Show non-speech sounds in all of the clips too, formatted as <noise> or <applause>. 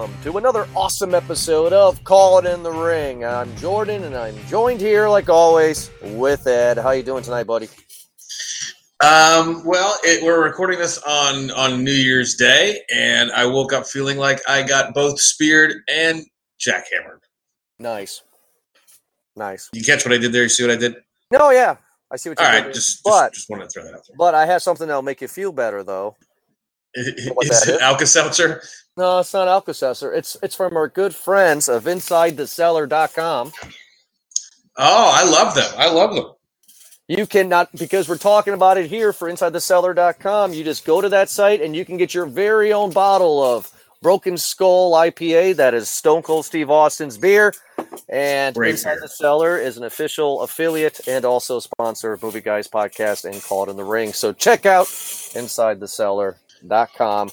welcome to another awesome episode of Call It in the Ring. I'm Jordan, and I'm joined here, like always, with Ed. How you doing tonight, buddy? Um, well, it, we're recording this on on New Year's Day, and I woke up feeling like I got both speared and jackhammered. Nice, nice. You catch what I did there? You see what I did? No, yeah, I see what you All did. right, just but just, just wanted to throw that out there. but I have something that'll make you feel better, though. <laughs> Is it Alka Seltzer? No, it's not Alka-Seltzer. It's it's from our good friends of InsideTheCellar.com. Oh, I love them. I love them. You cannot because we're talking about it here for InsideTheCellar.com. You just go to that site and you can get your very own bottle of Broken Skull IPA. That is Stone Cold Steve Austin's beer. And Great Inside beer. the Cellar is an official affiliate and also sponsor of Movie Guys Podcast and Call It in the Ring. So check out InsideTheCellar.com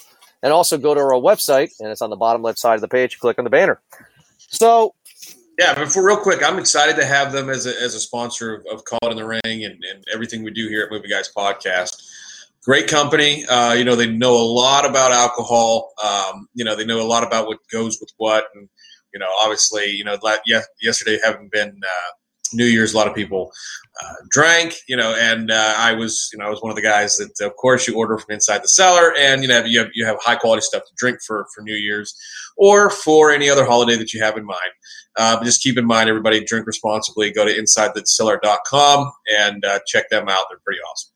and also go to our website and it's on the bottom left side of the page. Click on the banner. So Yeah, but for real quick, I'm excited to have them as a, as a sponsor of, of Call It in the Ring and, and everything we do here at Movie Guys Podcast. Great company. Uh, you know, they know a lot about alcohol. Um, you know, they know a lot about what goes with what. And, you know, obviously, you know, yesterday having been uh, New Year's, a lot of people uh, drank, you know, and uh, I was, you know, I was one of the guys that, of course, you order from inside the cellar and, you know, you have, you have high quality stuff to drink for, for New Year's or for any other holiday that you have in mind. Uh, but just keep in mind, everybody, drink responsibly. Go to InsideTheCellar.com and uh, check them out. They're pretty awesome.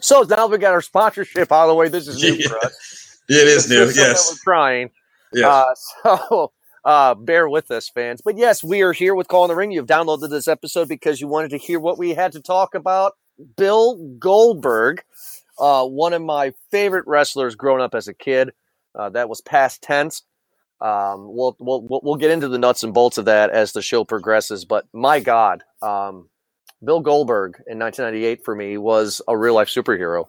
so now we got our sponsorship out of the way. This is new <laughs> for us. It is new, This is something yes. We're trying. yes. Uh, <laughs> so uh, bear with us, fans. But yes, we are here with Call in the Ring. You've downloaded this episode because you wanted to hear what we had to talk about. Bill Goldberg, uh, one of my favorite wrestlers growing up as a kid. Uh, that was past tense. Um, we'll, we'll we'll get into the nuts and bolts of that as the show progresses. But my God, um, Bill Goldberg in 1998 for me was a real life superhero.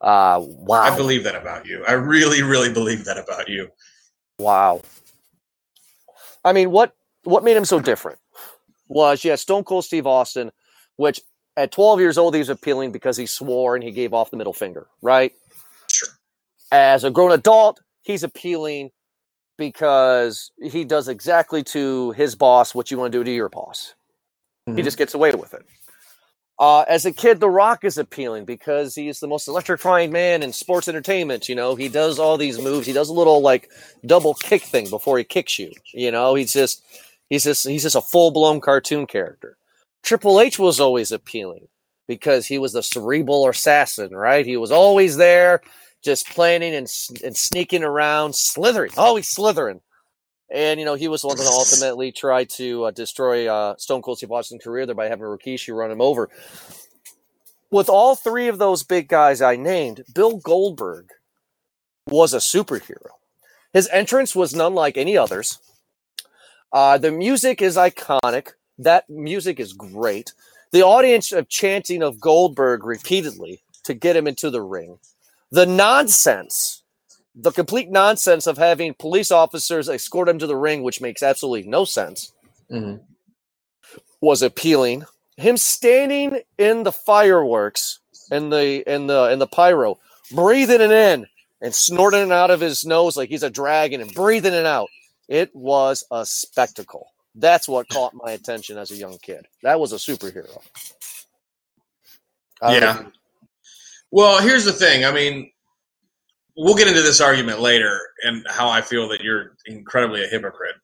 Uh, wow, I believe that about you. I really, really believe that about you. Wow. I mean, what what made him so different was yeah, Stone Cold Steve Austin, which at 12 years old he was appealing because he swore and he gave off the middle finger, right? Sure. As a grown adult, he's appealing because he does exactly to his boss what you want to do to your boss. He Mhm. just gets away with it. Uh, as a kid, The Rock is appealing because he's the most electrifying man in sports entertainment. You know, he does all these moves. He does a little like double kick thing before he kicks you. You know, he's just he's just he's just a full blown cartoon character. Triple H was always appealing because he was the cerebral assassin, right? He was always there, just planning and, and sneaking around, slithering, always slithering. And you know he was the one that ultimately tried to uh, destroy uh, Stone Cold Steve Austin's career there by having Rikishi run him over. With all three of those big guys I named, Bill Goldberg was a superhero. His entrance was none like any others. Uh, the music is iconic. That music is great. The audience of chanting of Goldberg repeatedly to get him into the ring. The nonsense, the complete nonsense of having police officers escort him to the ring, which makes absolutely no sense, Mhm. was appealing. Him standing in the fireworks in the in the in the pyro, breathing it in and snorting it out of his nose like he's a dragon and breathing it out. It was a spectacle. That's what caught my attention as a young kid. That was a superhero. I know Yeah. Well, here's the thing. I mean, we'll get into this argument later and how I feel that you're incredibly a hypocrite,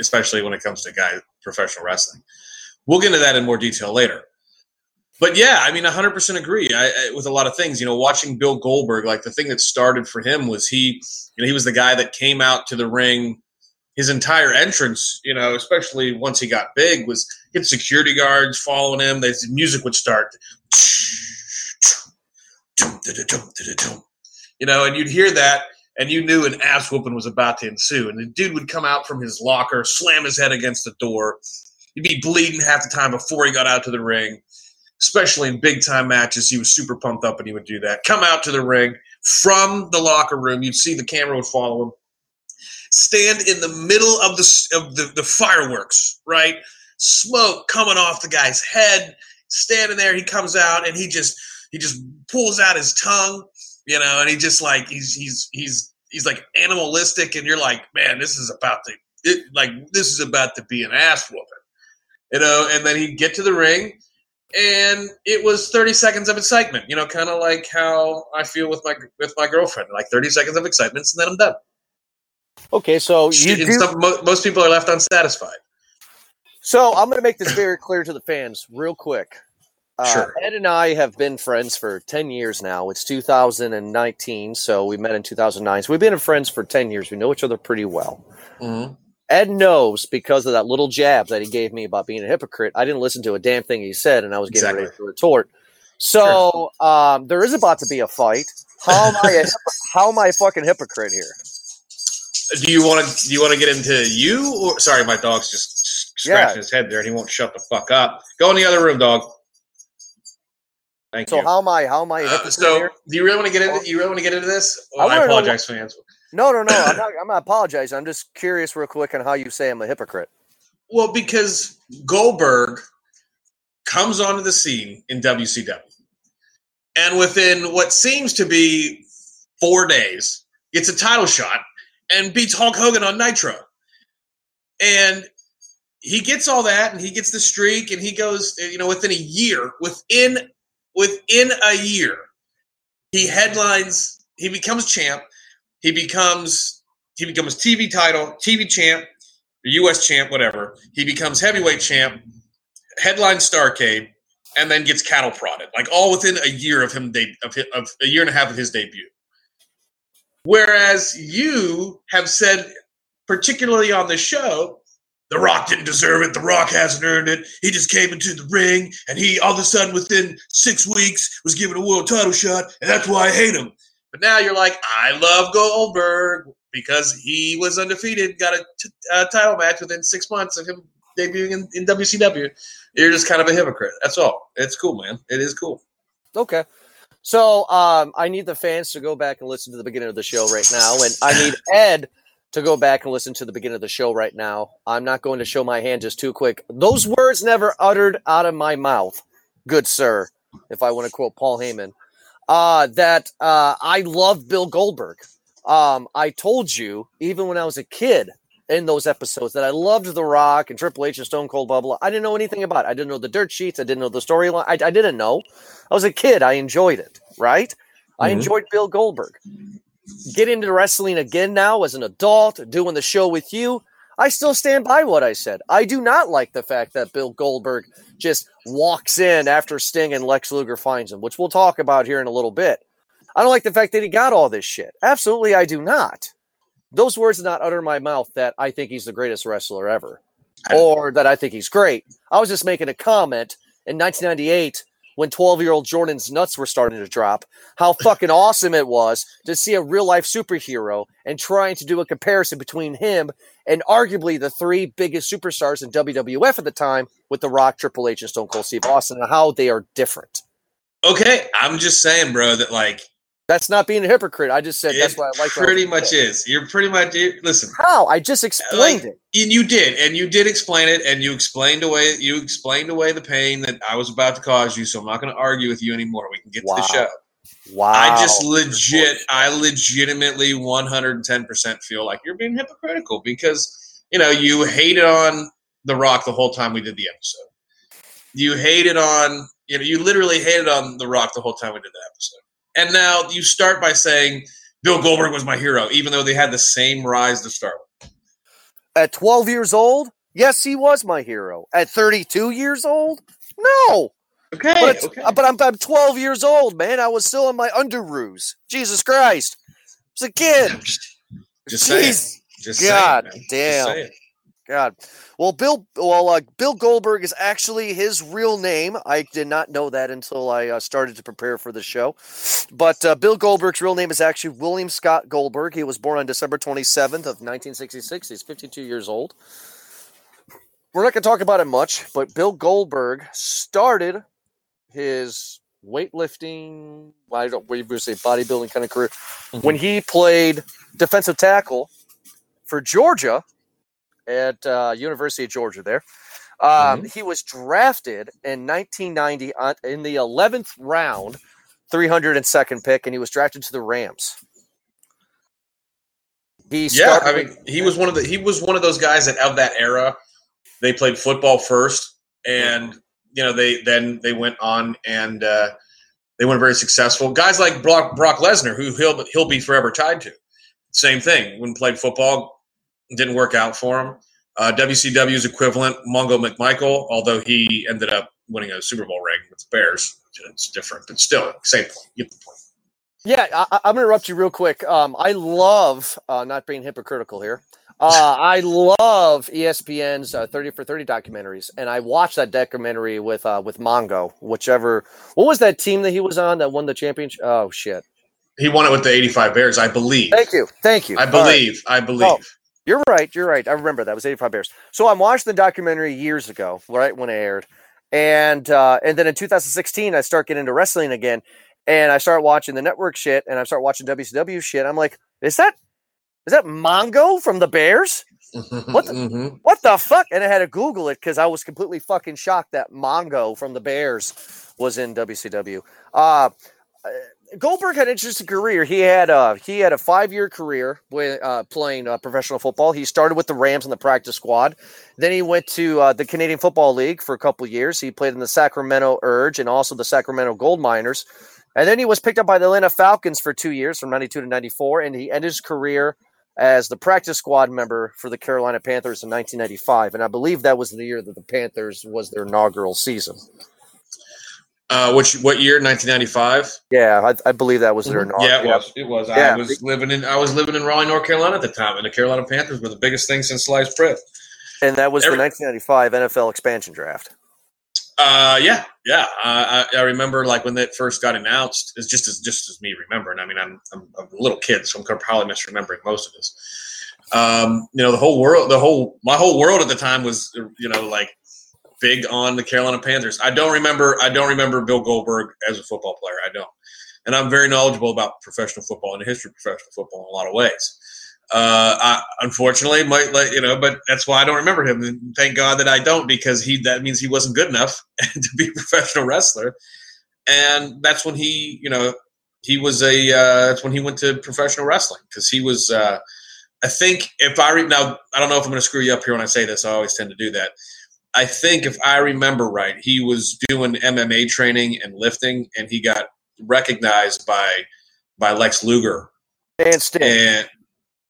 especially when it comes to guys professional wrestling. We'll get into that in more detail later. But yeah, I mean, 100% agree I, I, with a lot of things. You know, watching Bill Goldberg, like the thing that started for him was he, you know, he was the guy that came out to the ring. His entire entrance, you know, especially once he got big, was had security guards following him. The music would start you know, and you'd hear that, and you knew an ass whooping was about to ensue. And the dude would come out from his locker, slam his head against the door. He'd be bleeding half the time before he got out to the ring. Especially in big time matches, he was super pumped up, and he would do that. Come out to the ring from the locker room. You'd see the camera would follow him. Stand in the middle of the of the, the fireworks, right? Smoke coming off the guy's head. Standing there, he comes out and he just he just pulls out his tongue, you know, and he just like he's he's he's he's like animalistic, and you're like, man, this is about to it, like this is about to be an ass whooping, you know. And then he'd get to the ring, and it was 30 seconds of excitement, you know, kind of like how I feel with my with my girlfriend, like 30 seconds of excitement, and then I'm done. Okay, so you do, most people are left unsatisfied. So I'm going to make this very clear to the fans, real quick. Uh, Sure. Ed and I have been friends for 10 years now. It's 2019, so we met in 2009. So we've been friends for 10 years. We know each other pretty well. Mm-hmm. Ed knows because of that little jab that he gave me about being a hypocrite. I didn't listen to a damn thing he said, and I was getting ready Exactly. to retort. So um, there is about to be a fight. How am I? A, how am I a fucking hypocrite here? Do you want to? Do you want to get into you? Or sorry, my dog's just scratching Yeah. his head there, and he won't shut the fuck up. Go in the other room, dog. Thank So you. how am I? How am I? Uh, so, here? do you really want to get into? You really want to get into this? I Oh, I, wanna know apologize, fans. No, no, no. I'm not. I'm not apologizing. I'm just curious, real quick, on how you say I'm a hypocrite. Well, because Goldberg comes onto the scene in WCW, and within what seems to be four days, gets a title shot and beats Hulk Hogan on Nitro. And he gets all that, and he gets the streak, and he goes, you know, within a year, within within a year, he headlines. He becomes champ. He becomes he becomes TV title, TV champ, U.S. champ, whatever. He becomes heavyweight champ, headline Starcade, and then gets cattle prodded, like all within a year of him de- of, hi- of a year and a half of his debut. Whereas you have said, particularly on the show, The Rock didn't deserve it. The Rock hasn't earned it. He just came into the ring, and he all of a sudden, within six weeks, was given a world title shot, and that's why I hate him. But now you're like, I love Goldberg because he was undefeated, got a t- uh, title match within six months of him debuting in, in WCW. You're just kind of a hypocrite. That's all. It's cool, man. It is cool. Okay. So um, I need the fans to go back and listen to the beginning of the show right now, and I need <laughs> Ed to go back and listen to the beginning of the show right now. I'm not going to show my hand just too quick. Those words never uttered out of my mouth, good sir, if I want to quote Paul Heyman. Uh, that uh, I love Bill Goldberg. Um, I told you even when I was a kid in those episodes that I loved The Rock and Triple H and Stone Cold Bubble. I didn't know anything about it. I didn't know the dirt sheets. I didn't know the storyline. I, I didn't know. I was a kid. I enjoyed it, right? I Mhm. enjoyed Bill Goldberg. Get into wrestling again now as an adult, doing the show with you. I still stand by what I said. I do not like the fact that Bill Goldberg just walks in after Sting and Lex Luger finds him, which we'll talk about here in a little bit. I don't like the fact that he got all this shit. Absolutely, I do not. Those words did not utter my mouth that I think he's the greatest wrestler ever or that I think he's great. I was just making a comment in 1998 when 12 year old Jordan's nuts were starting to drop, how fucking awesome it was to see a real life superhero and trying to do a comparison between him and arguably the three biggest superstars in WWF at the time with The Rock, Triple H, and Stone Cold Steve Austin and how they are different. Okay, I'm just saying, bro, that like That's not being a hypocrite. I just said that's it what I like. pretty much is. You're pretty much you, listen. How? I just explained Like, it. And you did, and you did explain it, and you explained away you explained away the pain that I was about to cause you. So I'm not going to argue with you anymore. We can get Wow. to the show. Wow. I just legit, I legitimately 110% feel like you're being hypocritical because you know you hated on The Rock the whole time we did the episode. You hated on, you know, you literally hated on The Rock the whole time we did the episode. And now you start by saying Bill Goldberg was my hero, even though they had the same rise to start with. At 12 years old, yes, he was my hero. At 32 years old, no. Okay, But, okay. Uh, but I'm, I'm 12 years old, man. I was still in my underoos. Jesus Christ. I was a kid. Just saying. Just God saying, man. Just damn. saying. God. Well, Bill. Well, uh, Bill Goldberg is actually his real name. I did not know that until I uh, started to prepare for the show. But uh, Bill Goldberg's real name is actually William Scott Goldberg. He was born on December 27th of 1966. He's 52 years old. We're not going to talk about it much, but Bill Goldberg started his weightlifting. I don't. We say bodybuilding kind of career when he played defensive tackle for Georgia at uh, University of Georgia. There, um, he was drafted in 1990 on, in the 11th round, 302nd pick, and he was drafted to the Rams. He Yeah, I mean, he was one of the he was one of those guys that of that era. They played football first, and you know they then they went on and uh, they weren't very successful. Guys like Brock, Brock Lesnar, who he'll he'll be forever tied to. Same thing. When played football, didn't work out for him. Uh, WCW's equivalent, Mongo McMichael, although he ended up winning a Super Bowl ring with the Bears. It's different, but still, same point. Get the point. Yeah, I, I'm going to interrupt you real quick. Um, I love uh, not being hypocritical here. Uh, <laughs> I love ESPN's uh, 30 for 30 documentaries, and I watched that documentary with uh, with Mongo, whichever. What was that team that he was on that won the championship? Oh shit! He won it with the 85 Bears, I believe. Thank you, thank you. I All right. believe. I believe. Oh. You're right. You're right. I remember that it was 85 Bears. So I'm watching the documentary years ago, right when it aired, and uh, and then in 2016 I start getting into wrestling again, and I start watching the network shit, and I start watching WCW shit. I'm like, is that is that Mongo from the Bears? What the- Mhm. What the fuck? And I had to Google it because I was completely fucking shocked that Mongo from the Bears was in WCW. Uh, Goldberg had an interesting career. He had a he had a five year career uh, playing uh, professional football. He started with the Rams in the practice squad. Then he went to uh, the Canadian Football League for a couple years. He played in the Sacramento Surge and also the Sacramento Gold Miners. And then he was picked up by the Atlanta Falcons for two years, from '92 to '94, and he ended his career as the practice squad member for the Carolina Panthers in 1995. And I believe that was the year that the Panthers was their inaugural season. Uh, which what year? 1995. Yeah, I, I believe that was their inaugural. Yeah, it was. It was. I was living in. I was living in Raleigh, North Carolina at the time, and the Carolina Panthers were the biggest thing since sliced bread. And that was Every- the 1995 NFL expansion draft. Uh, yeah, yeah. Uh, I, I remember like when that first got announced. It's just as just as me remembering. I mean, I'm, I'm a little kid, so I'm probably misremembering most of this. Um, you know, the whole world, the whole my whole world at the time was, you know, like big on the Carolina Panthers. I don't remember. I don't remember Bill Goldberg as a football player. I don't, and I'm very knowledgeable about professional football and the history of professional football in a lot of ways. Uh, I, unfortunately, might let you know, but that's why I don't remember him. And thank God that I don't, because he that means he wasn't good enough <laughs> to be a professional wrestler. And that's when he, you know, he was a. Uh, that's when he went to professional wrestling because he was. Uh, I think if I re- now, I don't know if I'm going to screw you up here when I say this. I always tend to do that. I think if I remember right, he was doing MMA training and lifting, and he got recognized by by Lex Luger And Sting. and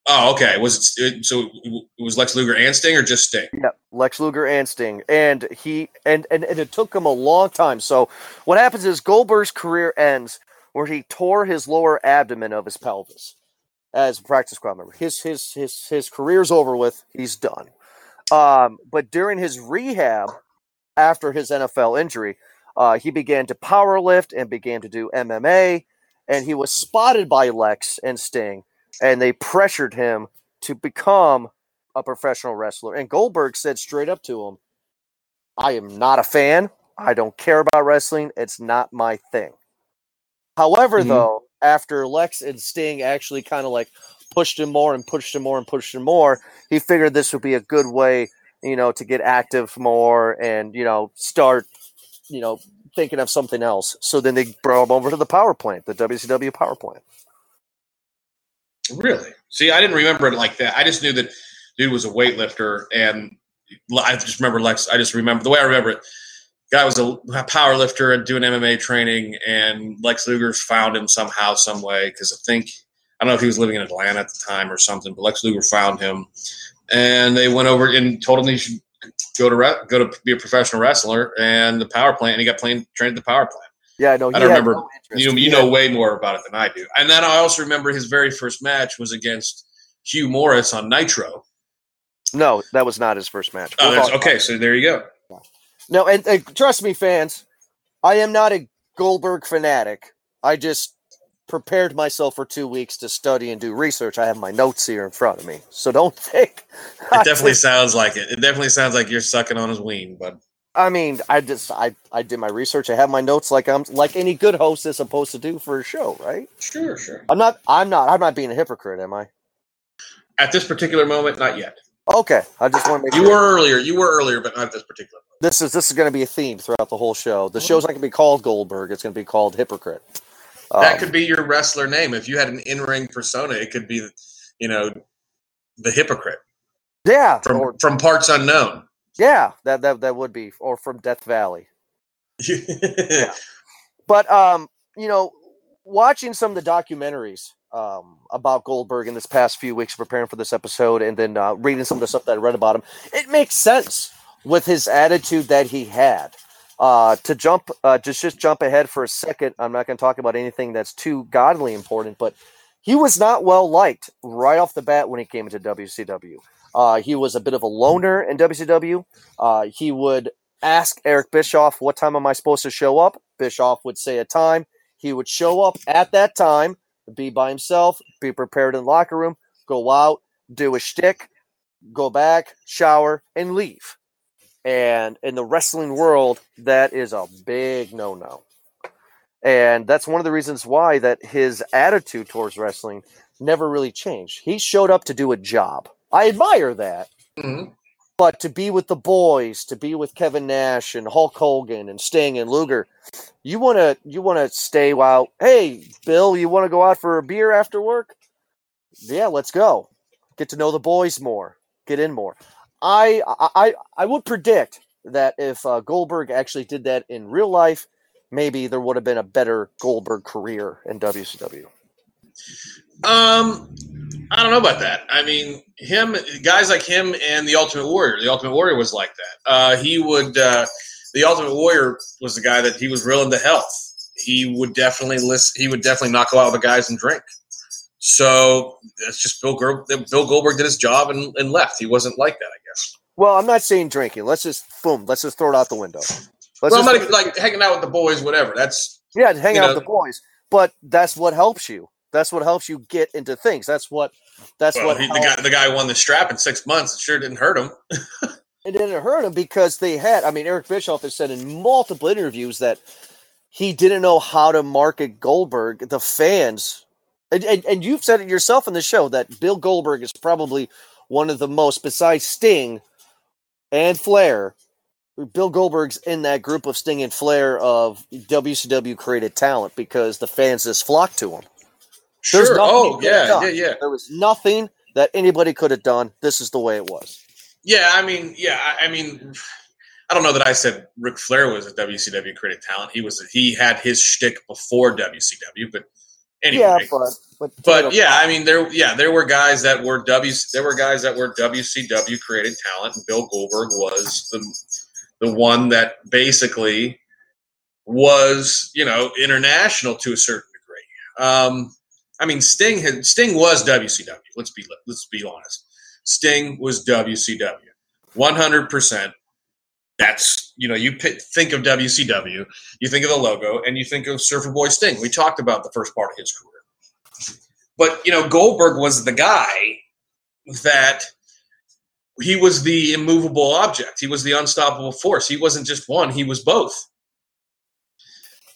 oh, okay. Was it so? It was Lex Luger and Sting, or just Sting? Yeah, Lex Luger and Sting, and he and, and and it took him a long time. So what happens is Goldberg's career ends where he tore his lower abdomen of his pelvis as a practice squad member. His his his his career's over with. He's done. Um, but during his rehab after his NFL injury, uh, he began to power lift and began to do MMA, and he was spotted by Lex and Sting, and they pressured him to become a professional wrestler. And Goldberg said straight up to him, I am not a fan. I don't care about wrestling. It's not my thing. However, Mhm. though, after Lex and Sting actually kind of like pushed him more and pushed him more and pushed him more, he figured this would be a good way, you know, to get active more and, you know, start, you know, thinking of something else. So then they brought him over to the power plant, the WCW power plant. Really? See, I didn't remember it like that. I just knew that dude was a weightlifter, and I just remember Lex. I just remember the way I remember it. Guy was a power lifter and doing MMA training, and Lex Luger found him somehow, some way. Because I think I don't know if he was living in Atlanta at the time or something, but Lex Luger found him, and they went over and told him he should go to re- go to be a professional wrestler and the power plant. And he got playing trained at the power plant. Yeah, no, I don't remember. no. You, He you had- know way more about it than I do. And then I also remember his very first match was against Hugh Morris on Nitro. No, that was not his first match. Oh, okay, so there you go. No, and, and trust me, fans, I am not a Goldberg fanatic. I just prepared myself for two weeks to study and do research. I have my notes here in front of me, so don't <laughs> think. It definitely sounds like it. It definitely sounds like you're sucking on his wing, but I mean, I just I I did my research. I have my notes like I'm like any good host is supposed to do for a show, right? sure, sure. I'm not. I'm not. I'm not being a hypocrite, am I? At this particular moment, not yet. Okay, I just want to make You sure. were earlier. You were earlier, but not at this particular. moment. This is this is going to be a theme throughout the whole show. The oh. show's not going to be called Goldberg. It's going to be called Hypocrite. That Um, could be your wrestler name. If you had an in-ring persona, it could be, you know, the hypocrite Yeah, from or from parts unknown. yeah, that that that would be, or from Death Valley. <laughs> yeah. But um, you know, watching some of the documentaries um about Goldberg in this past few weeks, preparing for this episode, and then uh, reading some of the stuff that I read about him, it makes sense with his attitude that he had. Uh, to jump, uh, just just jump ahead for a second. I'm not going to talk about anything that's too godly important, but he was not well liked right off the bat when he came into WCW. Uh, he was a bit of a loner in WCW. Uh, he would ask Eric Bischoff, "What time am I supposed to show up?" Bischoff would say a time. He would show up at that time, be by himself, be prepared in the locker room, go out, do a shtick, go back, shower, and leave. And in the wrestling world, that is a big no-no. And that's one of the reasons why that his attitude towards wrestling never really changed. He showed up to do a job. I admire that. Mhm. But to be with the boys, to be with Kevin Nash and Hulk Hogan and Sting and Luger, you want to you want to stay out. Hey, Bill, you want to go out for a beer after work? Yeah, let's go. Get to know the boys more. Get in more. I I I would predict that if uh, Goldberg actually did that in real life, maybe there would have been a better Goldberg career in WCW. Um, I don't know about that. I mean, him guys like him and the Ultimate Warrior. The Ultimate Warrior was like that. Uh, he would. Uh, the Ultimate Warrior was the guy that he was real into health. He would definitely list. He would definitely not go out with the guys and drink. So that's just Bill. Ger- Bill Goldberg did his job and, and left. He wasn't like that. Well, I'm not saying drinking. Let's just boom. Let's just throw it out the window. Let's well, just- I'm not like hanging out with the boys, whatever. That's Yeah, to hang out know- with the boys. But that's what helps you. That's what helps you get into things. That's what that's well, what he, the guy. The guy won the strap in six months. It sure didn't hurt him. <laughs> it didn't hurt him because they had I mean Eric Bischoff has said in multiple interviews that he didn't know how to market Goldberg. The fans and, and, and you've said it yourself in the show that Bill Goldberg is probably one of the most besides Sting and Flair. Bill Goldberg's in that group of Sting and Flair of WCW created talent because the fans just flocked to him. Sure. Oh yeah, yeah, yeah. There was nothing that anybody could have done. This is the way it was. Yeah, I mean, yeah, I, I mean, I don't know that I said Ric Flair was a WCW created talent. He was. He had his shtick before WCW, but anyway. Yeah, but but, but yeah, I mean, there, yeah, there were guys that were W. There were guys that were WCW created talent, and Bill Goldberg was the the one that basically was, you know, international to a certain degree. Um, I mean, Sting had Sting was WCW. Let's be let's be honest. Sting was WCW, one hundred percent. That's you know, you pick, think of WCW, you think of the logo, and you think of Surfer Boy Sting. We talked about the first part of his career, but you know, Goldberg was the guy that he was the immovable object. He was the unstoppable force. He wasn't just one; he was both.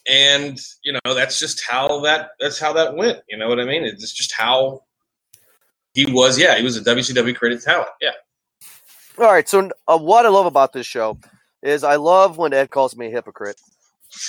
And you know, that's just how that that's how that went. You know what I mean? It's just how he was. Yeah, he was a WCW created talent. Yeah. All right. So uh, what I love about this show is I love when Ed calls me a hypocrite,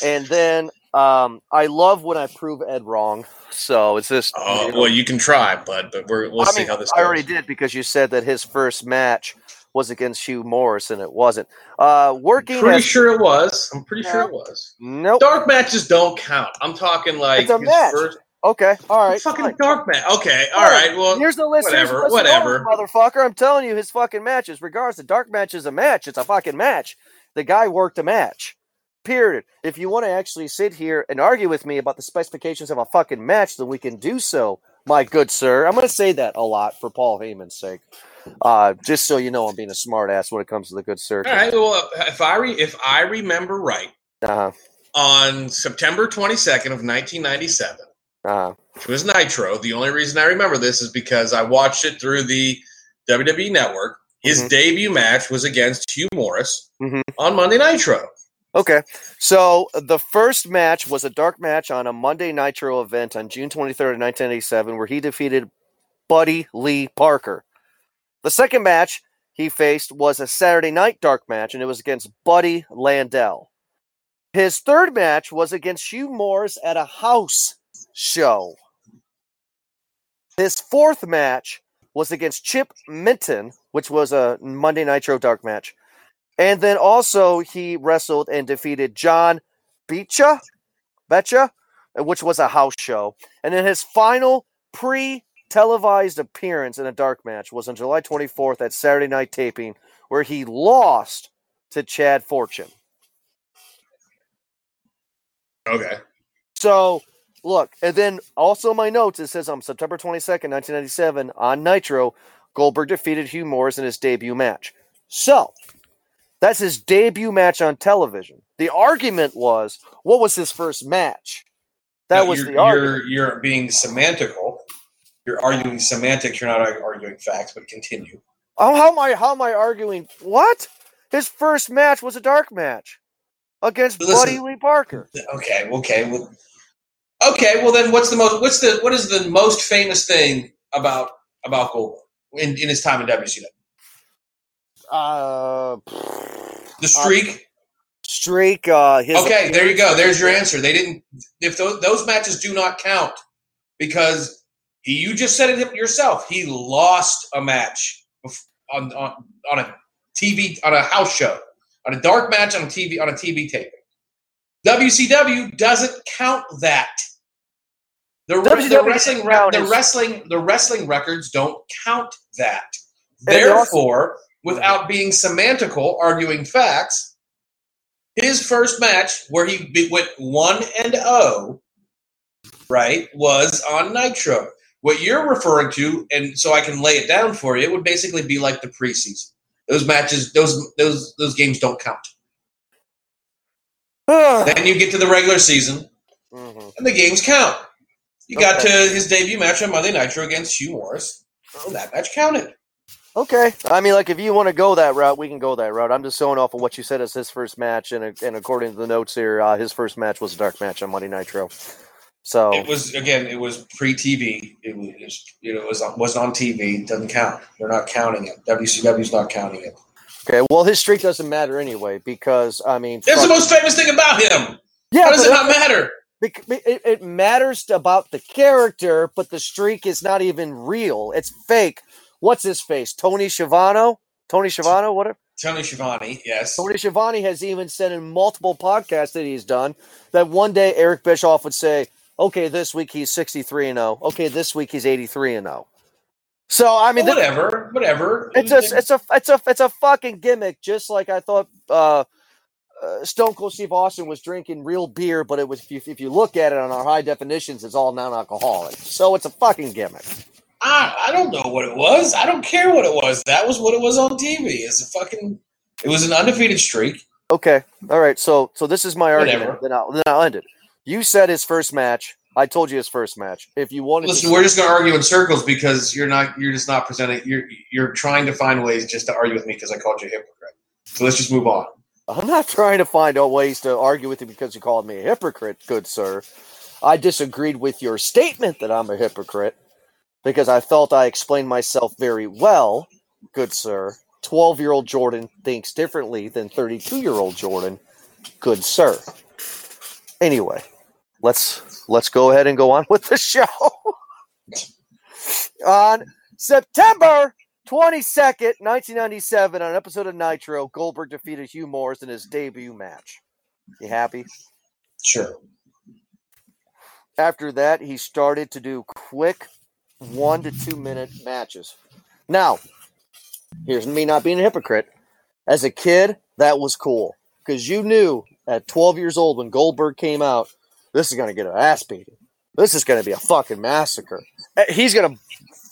and then um, I love when I prove Ed wrong. So it's just Oh you know, well, you can try, bud, but we're, we'll I see mean, how this Goes. I already did because you said that his first match was against Hugh Morris, and it wasn't. Uh, working I'm Pretty as- sure it was. I'm pretty sure it was. Nope. Dark matches don't count. I'm talking like It's a his match. first Okay. All right. fucking fine. dark match. Okay, All all right. Well, here's the list. whatever, list whatever. motherfucker. I'm telling you, his fucking matches. Regardless, the dark match is a match. It's a fucking match. The guy worked a match. Period. If you want to actually sit here and argue with me about the specifications of a fucking match, then we can do so, my good sir. I'm going to say that a lot for Paul Heyman's sake. Uh, just so you know, I'm being a smartass when it comes to the good sir. all right. Well, if I re- if I remember right, Uh-huh. on September 22nd of 1997, Which was Nitro. The only reason I remember this is because I watched it through the WWE Network. His Mhm. debut match was against Hugh Morris Mhm. on Monday Nitro. Okay. So the first match was a dark match on a Monday Nitro event on June 23rd, 1987, where he defeated Buddy Lee Parker. The second match he faced was a Saturday night dark match, and it was against Buddy Landell. His third match was against Hugh Morris at a house show. His fourth match was against Chip Minton, which was a Monday Nitro dark match. And then also he wrestled and defeated John Becha, Betcha, which was a house show. And then his final pre televised appearance in a dark match was on July 24th at Saturday Night Taping, where he lost to Chad Fortune. Okay. So, look, and then also my notes, it says on September 22nd, 1997, on Nitro, Goldberg defeated Hugh Morris in his debut match. So, that's his debut match on television. The argument was, what was his first match? That No, was the argument. You're, you're being semantical. You're arguing semantics. You're not arguing facts. But continue. Oh, how am I? How am I arguing? What? His first match was a dark match against Listen. Buddy Lee Parker. Okay. Okay. Well. Okay. Well, then, what's the most? What's the? What is the most famous thing about about Goldberg in, in his time in WCW? Uh, The streak. streak. Uh, his Okay, there you go. There's your answer. They didn't. If those, those matches do not count, because he, you just said it yourself. He lost a match on on on a TV on a house show on a dark match on a TV on a TV taping. WCW doesn't count that. The, the wrestling re- the wrestling the wrestling records don't count that. And they also- Therefore, without being semantical, arguing facts, his first match where he went one and zero, right, was on Nitro. What you're referring to, and so I can lay it down for you, it would basically be like the preseason. Those matches, those those those games don't count. <sighs> Then you get to the regular season, Mhm. and the games count. You got to his debut match on Monday Nitro against Hugh Morris. Well, that match counted. Okay. I mean, like, if you want to go that route, we can go that route. I'm just going off of what you said as his first match, and and according to the notes here, uh, his first match was a dark match on Monday Nitro. So It was again. It was pre-TV. It was you know it was wasn't on TV. It doesn't count. They're not counting it. WCW's not counting it. okay. Well, his streak doesn't matter anyway because I mean, That's the most famous thing about him. yeah, How does it not matter? It, it matters about the character, but the streak is not even real. It's fake. What's his face? Tony Schiavone. Tony Schiavone. Whatever. Tony Schiavone, yes. Tony Schiavone has even said in multiple podcasts that he's done that one day Eric Bischoff would say, "Okay, this week he's 63 and 0. Okay, this week he's 83 and 0." So I mean, Well, whatever, whatever. it's a it's a it's a it's a fucking gimmick. Just like I thought uh, uh, Stone Cold Steve Austin was drinking real beer, but it was if you, if you look at it on our high definitions, it's all non-alcoholic. So it's a fucking gimmick. I, I don't know what it was. I don't care what it was. That was what it was on TV. It's a fucking. It was an undefeated streak. Okay, all right. So so this is my Whatever. argument. Then I'll then I'll end it. You said his first match. I told you his first match. If you wanted Listen, to, we're just going to argue in circles because you're not. You're just not presenting. You're you're trying to find ways just to argue with me because I called you a hypocrite. So let's just move on. I'm not trying to find ways to argue with you because you called me a hypocrite, good sir. I disagreed with your statement that I'm a hypocrite because I felt I explained myself very well, good sir. 12 year old Jordan thinks differently than 32 year old Jordan, good sir. Anyway, let's let's go ahead and go on with the <laughs> show. on September 22nd, 1997, on an episode of Nitro, Goldberg defeated Hugh Morris in his debut match. You happy? Sure. After that, he started to do quick one to two minute matches. Now, here's me not being a hypocrite. As a kid, that was cool because you knew at 12 years old when Goldberg came out, this is going to get an ass beating. This is going to be a fucking massacre. Uh, He's going to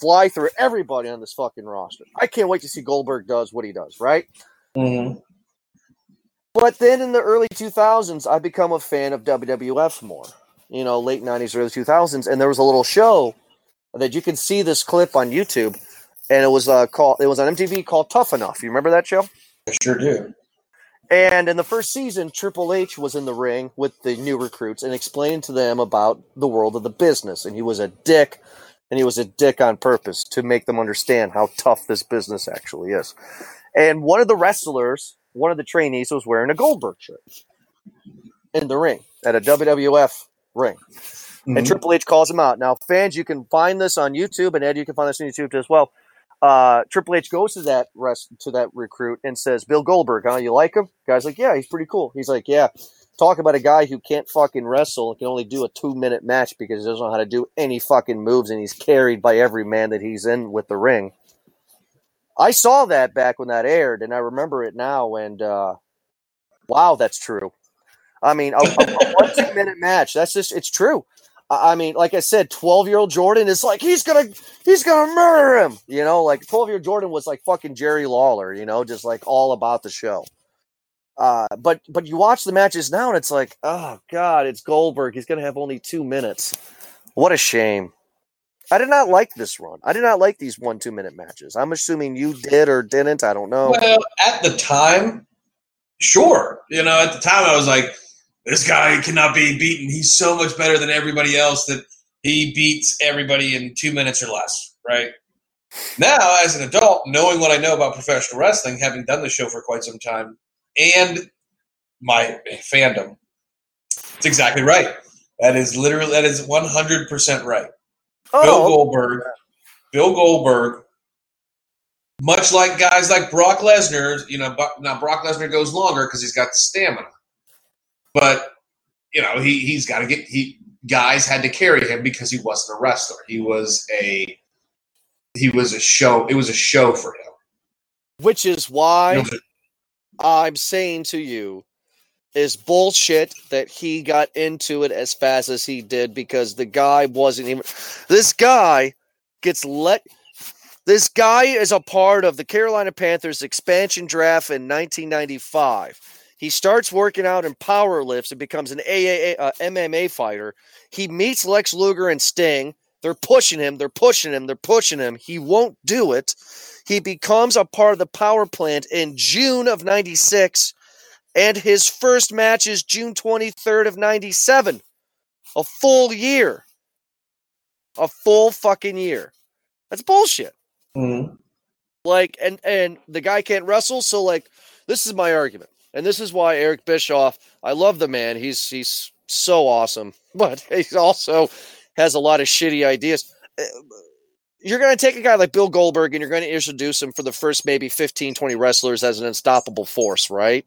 fly through everybody on this fucking roster. I can't wait to see Goldberg does what he does, right? Mm-hmm. But then in the early 2000s, I become a fan of WWF more. You know, late 90s, early 2000s, and there was a little show that you can see this clip on YouTube, and it was uh, called it was on MTV called Tough Enough. You remember that show? I sure do. And in the first season, Triple H was in the ring with the new recruits and explained to them about the world of the business. And he was a dick, and he was a dick on purpose to make them understand how tough this business actually is. And one of the wrestlers, one of the trainees, was wearing a Goldberg shirt in the ring at a WWF ring. And Mhm. Triple H calls him out. Now, fans, you can find this on YouTube, and Ed, you can find this on YouTube as well. Uh, Triple H goes to that rest to that recruit and says, "Bill Goldberg, huh? You like him?" Guy's like, "Yeah, he's pretty cool." He's like, "Yeah." Talk about a guy who can't fucking wrestle, and can only do a two minute match because he doesn't know how to do any fucking moves, and he's carried by every man that he's in with the ring. I saw that back when that aired, and I remember it now. And uh, wow, that's true. I mean, a, a, a <laughs> one two minute match. That's just it's true. I mean, like I said, twelve year old Jordan is like he's gonna he's gonna murder him. You know, like twelve year old Jordan was like fucking Jerry Lawler. You know, just like all about the show. Uh, but but you watch the matches now and it's like, oh god, it's Goldberg. He's gonna have only two minutes. What a shame. I did not like this run. I did not like these one two minute matches. I'm assuming you did or didn't. I don't know. Well, at the time, sure. You know, at the time I was like, this guy cannot be beaten. He's so much better than everybody else that he beats everybody in two minutes or less, right? Now, as an adult, knowing what I know about professional wrestling, having done the show for quite some time, and my fandom, it's exactly right. That is literally that is one hundred percent right. Oh, Bill Goldberg, Bill Goldberg, much like guys like Brock Lesnar, you know, now Brock Lesnar goes longer because he's got the stamina. But you know, he he's got to get he guys had to carry him because he wasn't a wrestler. He was a he was a show. It was a show for him. Which is why I'm saying to you is bullshit that he got into it as fast as he did because the guy wasn't even this guy gets let this guy is a part of the Carolina Panthers expansion draft in 1995 he starts working out in power lifts and becomes an AAA uh, MMA fighter. He meets Lex Luger and Sting. They're pushing him. They're pushing him. They're pushing him. He won't do it. He becomes a part of the power plant in June of 96. And his first match is June 23rd of 97. A full year. A full fucking year. That's bullshit. Mm-hmm. Like, and and the guy can't wrestle, so like, this is my argument. And this is why Eric Bischoff, I love the man. He's he's so awesome, <laughs> but he also has a lot of shitty ideas. Uh, you're going to take a guy like Bill Goldberg and you're going to introduce him for the first maybe 15, 20 wrestlers as an unstoppable force, right?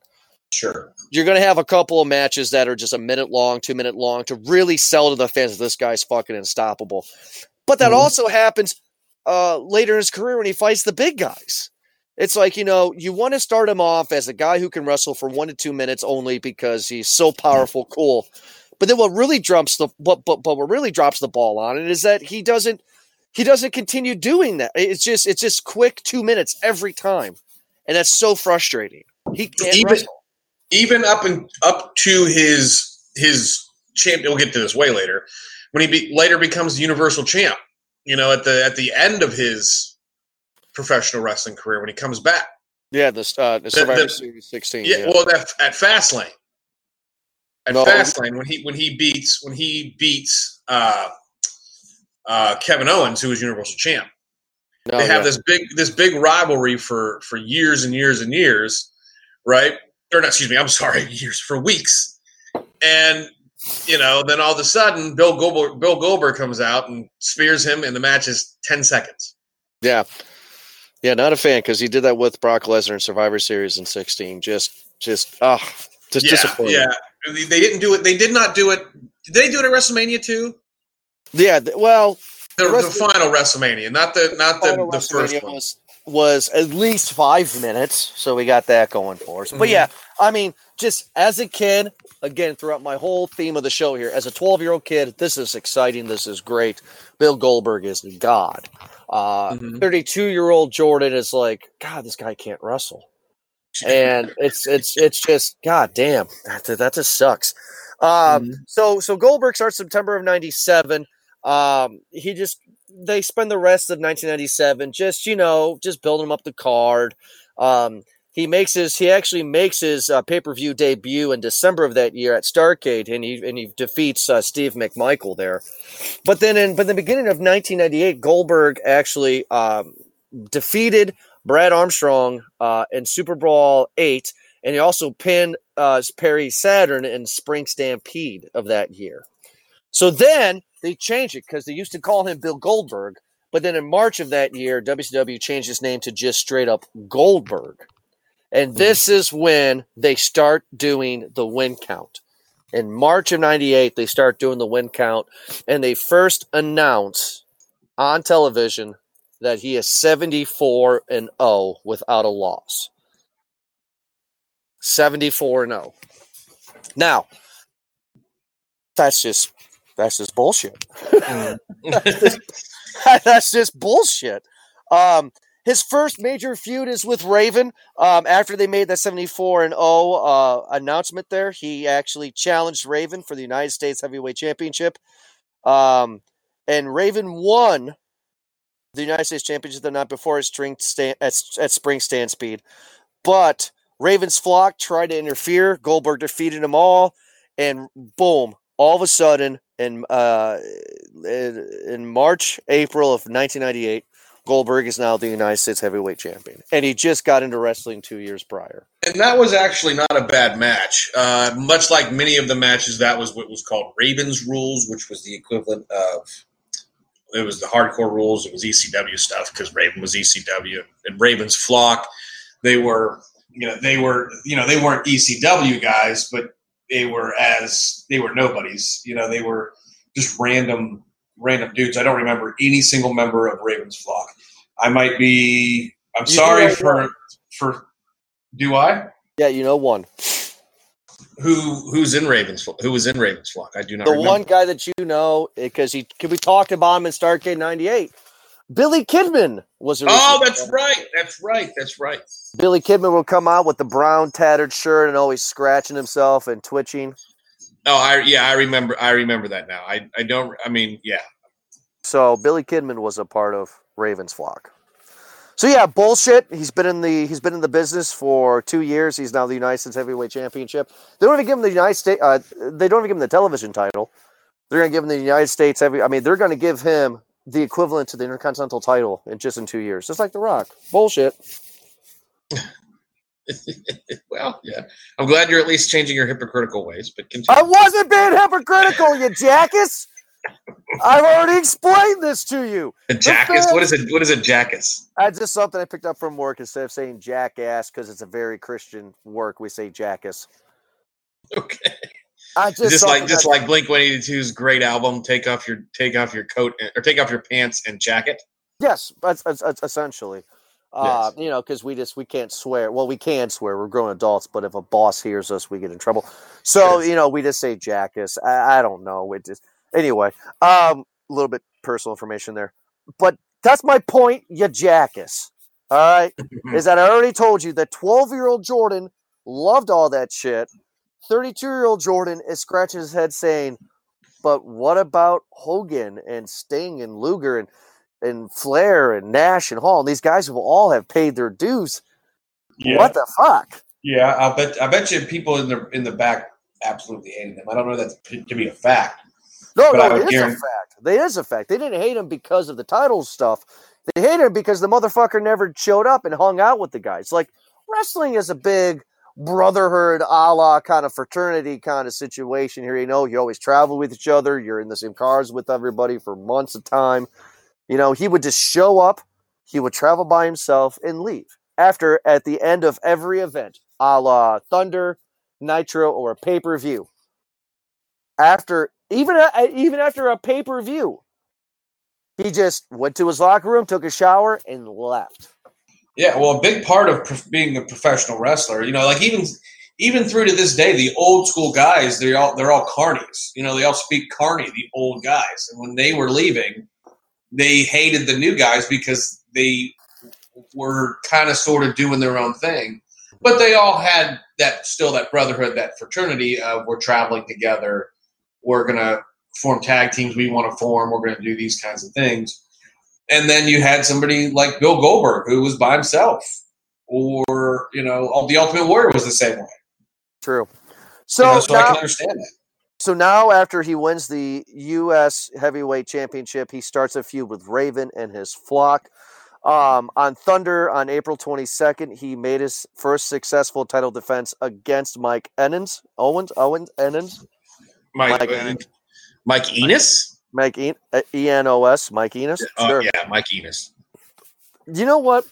Sure. You're going to have a couple of matches that are just a minute long, two minute long to really sell to the fans that this guy's fucking unstoppable. But that mm-hmm. also happens uh, later in his career when he fights the big guys. It's like, you know, you want to start him off as a guy who can wrestle for one to two minutes only because he's so powerful, cool. But then what really drops the but but but what really drops the ball on it is that he doesn't he doesn't continue doing that. It's just it's just quick two minutes every time. And that's so frustrating. He can't even, wrestle. Even up and up to his his champ we'll get to this way later. When he be, later becomes the Universal Champ. You know, at the at the end of his professional wrestling career when he comes back. Yeah, the, uh, the Survivor the, the, Series 16. Yeah, yeah. well, that, at Fastlane. At no, Fastlane, when he when he beats when he beats uh, uh, Kevin Owens, who was Universal Champ, no, they have yeah. this big this big rivalry for for years and years and years, right? Or not, excuse me, I'm sorry, <laughs> years for weeks, and you know, then all of a sudden, Bill Goldberg, Bill Goldberg comes out and spears him, and the match is ten seconds. Yeah, yeah, not a fan because he did that with Brock Lesnar in Survivor Series in 16. Just, just, ah, oh, just yeah, disappointing. Yeah, they didn't do it. They did not do it. Did they do it at WrestleMania too? Yeah, well, the, the, the final WrestleMania, not the not the, the first one. Was, was at least five minutes, so we got that going for us. Mm-hmm. But yeah, I mean, just as a kid, again, throughout my whole theme of the show here, as a 12 year old kid, this is exciting. This is great. Bill Goldberg is God. 32 uh, mm-hmm. year old Jordan is like, God, this guy can't wrestle. And <laughs> it's it's it's just god damn that, that just sucks. Um, mm-hmm. so so Goldberg starts September of '97. Um, he just they spend the rest of 1997 just you know just building him up the card. Um, he makes his he actually makes his uh, pay per view debut in December of that year at Starcade, and he and he defeats uh, Steve McMichael there. But then in but the beginning of 1998, Goldberg actually um, defeated Brad Armstrong uh, in SuperBrawl eight, and he also pinned uh, Perry Saturn in Spring Stampede of that year. So then they changed it because they used to call him Bill Goldberg, But then in March of that year, WCW changed his name to just straight up Goldberg. And this is when they start doing the win count. In March of 98, they start doing the win count, and they first announce on television that he is 74 and 0 without a loss. 74 and 0. Now, that's just that's just bullshit. <laughs> that's just bullshit. Um, his first major feud is with Raven. Um, after they made that 74 and 0 uh, announcement there, he actually challenged Raven for the United States Heavyweight Championship. Um, and Raven won the United States Championship the night before his stand, at, at Spring Stampede. But Raven's flock tried to interfere. Goldberg defeated them all. And boom, all of a sudden, in, uh, in March, April of 1998, Goldberg is now the United States heavyweight champion. And he just got into wrestling two years prior. And that was actually not a bad match. Uh, much like many of the matches, that was what was called Raven's Rules, which was the equivalent of it was the hardcore rules. It was ECW stuff because Raven was ECW and Raven's flock. They were, you know, they were, you know, they weren't ECW guys, but they were as they were nobodies. You know, they were just random random dudes. I don't remember any single member of Raven's flock. I might be. I'm You sorry know for one. for. Do I? Yeah, you know one. Who who's in Ravens? Who was in Ravens flock? I do not. The remember. one guy that you know, eh, because he could we talked about him in Starcade 98. Billy Kidman was Oh, originally- that's right. That's right. That's right. Billy Kidman will come out with the brown tattered shirt and always scratching himself and twitching. Oh, I yeah, I remember. I remember that now. I I don't. I mean, yeah. So Billy Kidman was a part of Ravens flock. So yeah, bullshit. He's been in the he's been in the business for two years. He's now the United States Heavyweight Championship. They don't even give him the United States. Uh, they don't even give him the television title. They're going to give him the United States Heavy. I mean, they're going to give him the equivalent to the Intercontinental title in just in two years, just like The Rock. Bullshit. <laughs> well, yeah. I'm glad you're at least changing your hypocritical ways, but continue. I wasn't being hypocritical, you jackass. I've already explained this to you. <laughs> a jackass. What is it? What is a jackass? That's just something I picked up from work. Instead of saying jackass because it's a very Christian work, we say jackass. <laughs> Okay. I just, Just, like just like Blink 182's great album, take off your take off your coat or take off your pants and jacket. yes, that's, that's, that's essentially. Uh, Yes. You know, because we just we can't swear. Well, we can swear. We're grown adults, but if a boss hears us, we get in trouble. So Sure. you know, we just say jackass. I, I don't know. It just anyway. Um, a little bit personal information there, but that's my point. You jackass. All right. <laughs> is that I already told you that 12 year old Jordan loved all that shit. 32 year old Jordan is scratching his head saying, but what about Hogan and Sting and Luger and, and Flair and Nash and Hall? And these guys will all have paid their dues. Yeah, What the fuck? yeah. I bet I bet you people in the in the back absolutely hated him. I don't know that to, to be a fact. No, But no, it is a guarantee- fact. It is a fact. They didn't hate him because of the title stuff. They hated him because the motherfucker never showed up and hung out with the guys. Like wrestling is a big brotherhood, a la kind of fraternity kind of situation here. You know, you always travel with each other. You're in the same cars with everybody for months a time. You know, he would just show up. He would travel by himself and leave after at the end of every event, a la Thunder, Nitro, or a pay per view. After even even after a pay per view, he just went to his locker room, took a shower, and left. Yeah, well, a big part of being a professional wrestler, you know, like even even through to this day, the old school guys, they're all they're all carnies. You know, they all speak carny, the old guys. And when they were leaving, they hated the new guys because they were kind of sort of doing their own thing. But they all had that still that brotherhood, that fraternity of we're traveling together, we're gonna form tag teams we want to form, we're gonna do these kinds of things. And then you had somebody like Bill Goldberg who was by himself, or you know, the Ultimate Warrior was the same way. True. You So know, so I can understand that. So now after he wins the U.S. Heavyweight Championship, he starts a feud with Raven and his flock. Um, on Thunder on April 22nd, he made his first successful title defense against Mike Owens. Owens, Owens, Owens. Mike, Mike- Mike Enos. Mike e- uh, E N O S, Mike Enos. Uh, Sure. yeah, Mike Enos. You know what?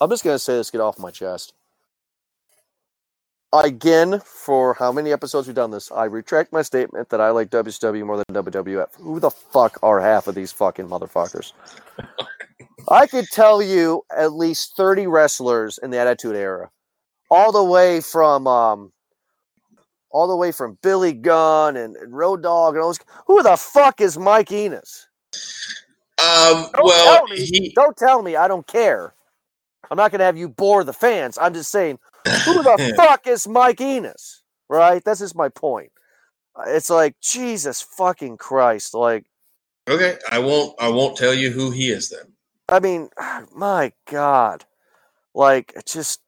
I'm just gonna say this, get off my chest. Again, for how many episodes we've done this, I retract my statement that I like WCW more than WWF. Who the fuck are half of these fucking motherfuckers? <laughs> I could tell you at least 30 wrestlers in the Attitude Era, all the way from um, all the way from Billy Gunn and, and Road Dogg and all those. Who the fuck is Mike Enos? Um, Don't well, tell me. he, Don't tell me. I don't care. I'm not going to have you bore the fans. I'm just saying, who the <laughs> fuck is Mike Enos? Right? That's just my point. Uh, It's like Jesus fucking Christ. Like, okay, I won't. I won't tell you who he is then. I mean, <sighs> my God. Like, just,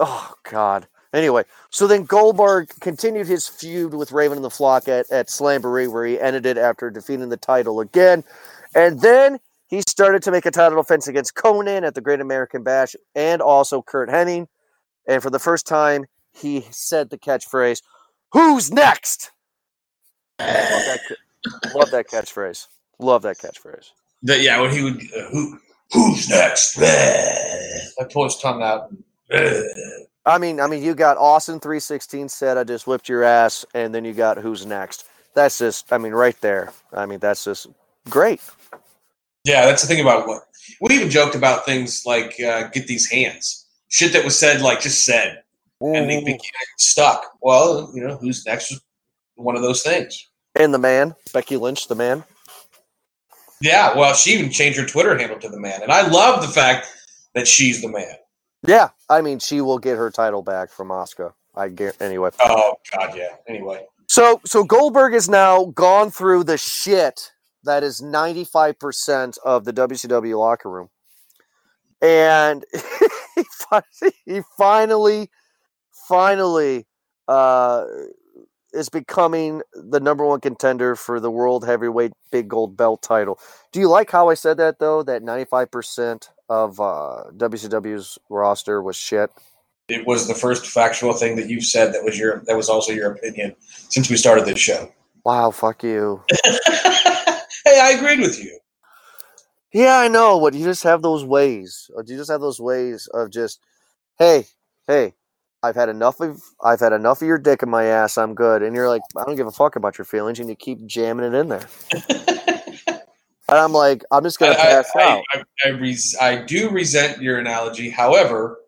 oh God. Anyway, so then Goldberg continued his feud with Raven and the Flock at, at Slamboree, where he ended it after defeating the title again. And then he started to make a title defense against Konnan at the Great American Bash and also Curt Hennig. And for the first time, he said the catchphrase, Who's next? Love that, love that catchphrase. Love that catchphrase. That yeah, when he would uh, who who's next? I pull his tongue out. I mean, I mean, you got Austin three sixteen said, "I just whipped your ass," and then you got who's next. That's just, I mean, right there. I mean, that's just great. Yeah, that's the thing about what we even joked about things like uh, get these hands. Shit that was said like just said, and they mm-hmm. became stuck. Well, you know who's next one of those things. And the man, Becky Lynch, the man. Yeah, well, she even changed her Twitter handle to the man, and I love the fact that she's the man. Yeah, I mean, she will get her title back from Asuka. I get anyway. Oh God, yeah. Anyway, So, so Goldberg has now gone through the shit that is ninety five percent of the WCW locker room, and <laughs> <laughs> he, fi- he finally, finally, uh, is becoming the number one contender for the world heavyweight big gold belt title. Do you like how I said that though? That ninety five percent of uh, WCW's roster was shit. it was the first factual thing that you've said that was your that was also your opinion since we started this show. Wow, fuck you. <laughs> hey, I agreed with you. Yeah, I know, but you just have those ways. Or you just have those ways of just, hey, hey, I've had enough of I've had enough of your dick in my ass. I'm good. And you're like, I don't give a fuck about your feelings, and you keep jamming it in there. <laughs> And I'm like, I'm just gonna I, pass I, out. I, I, res- I do resent your analogy. However,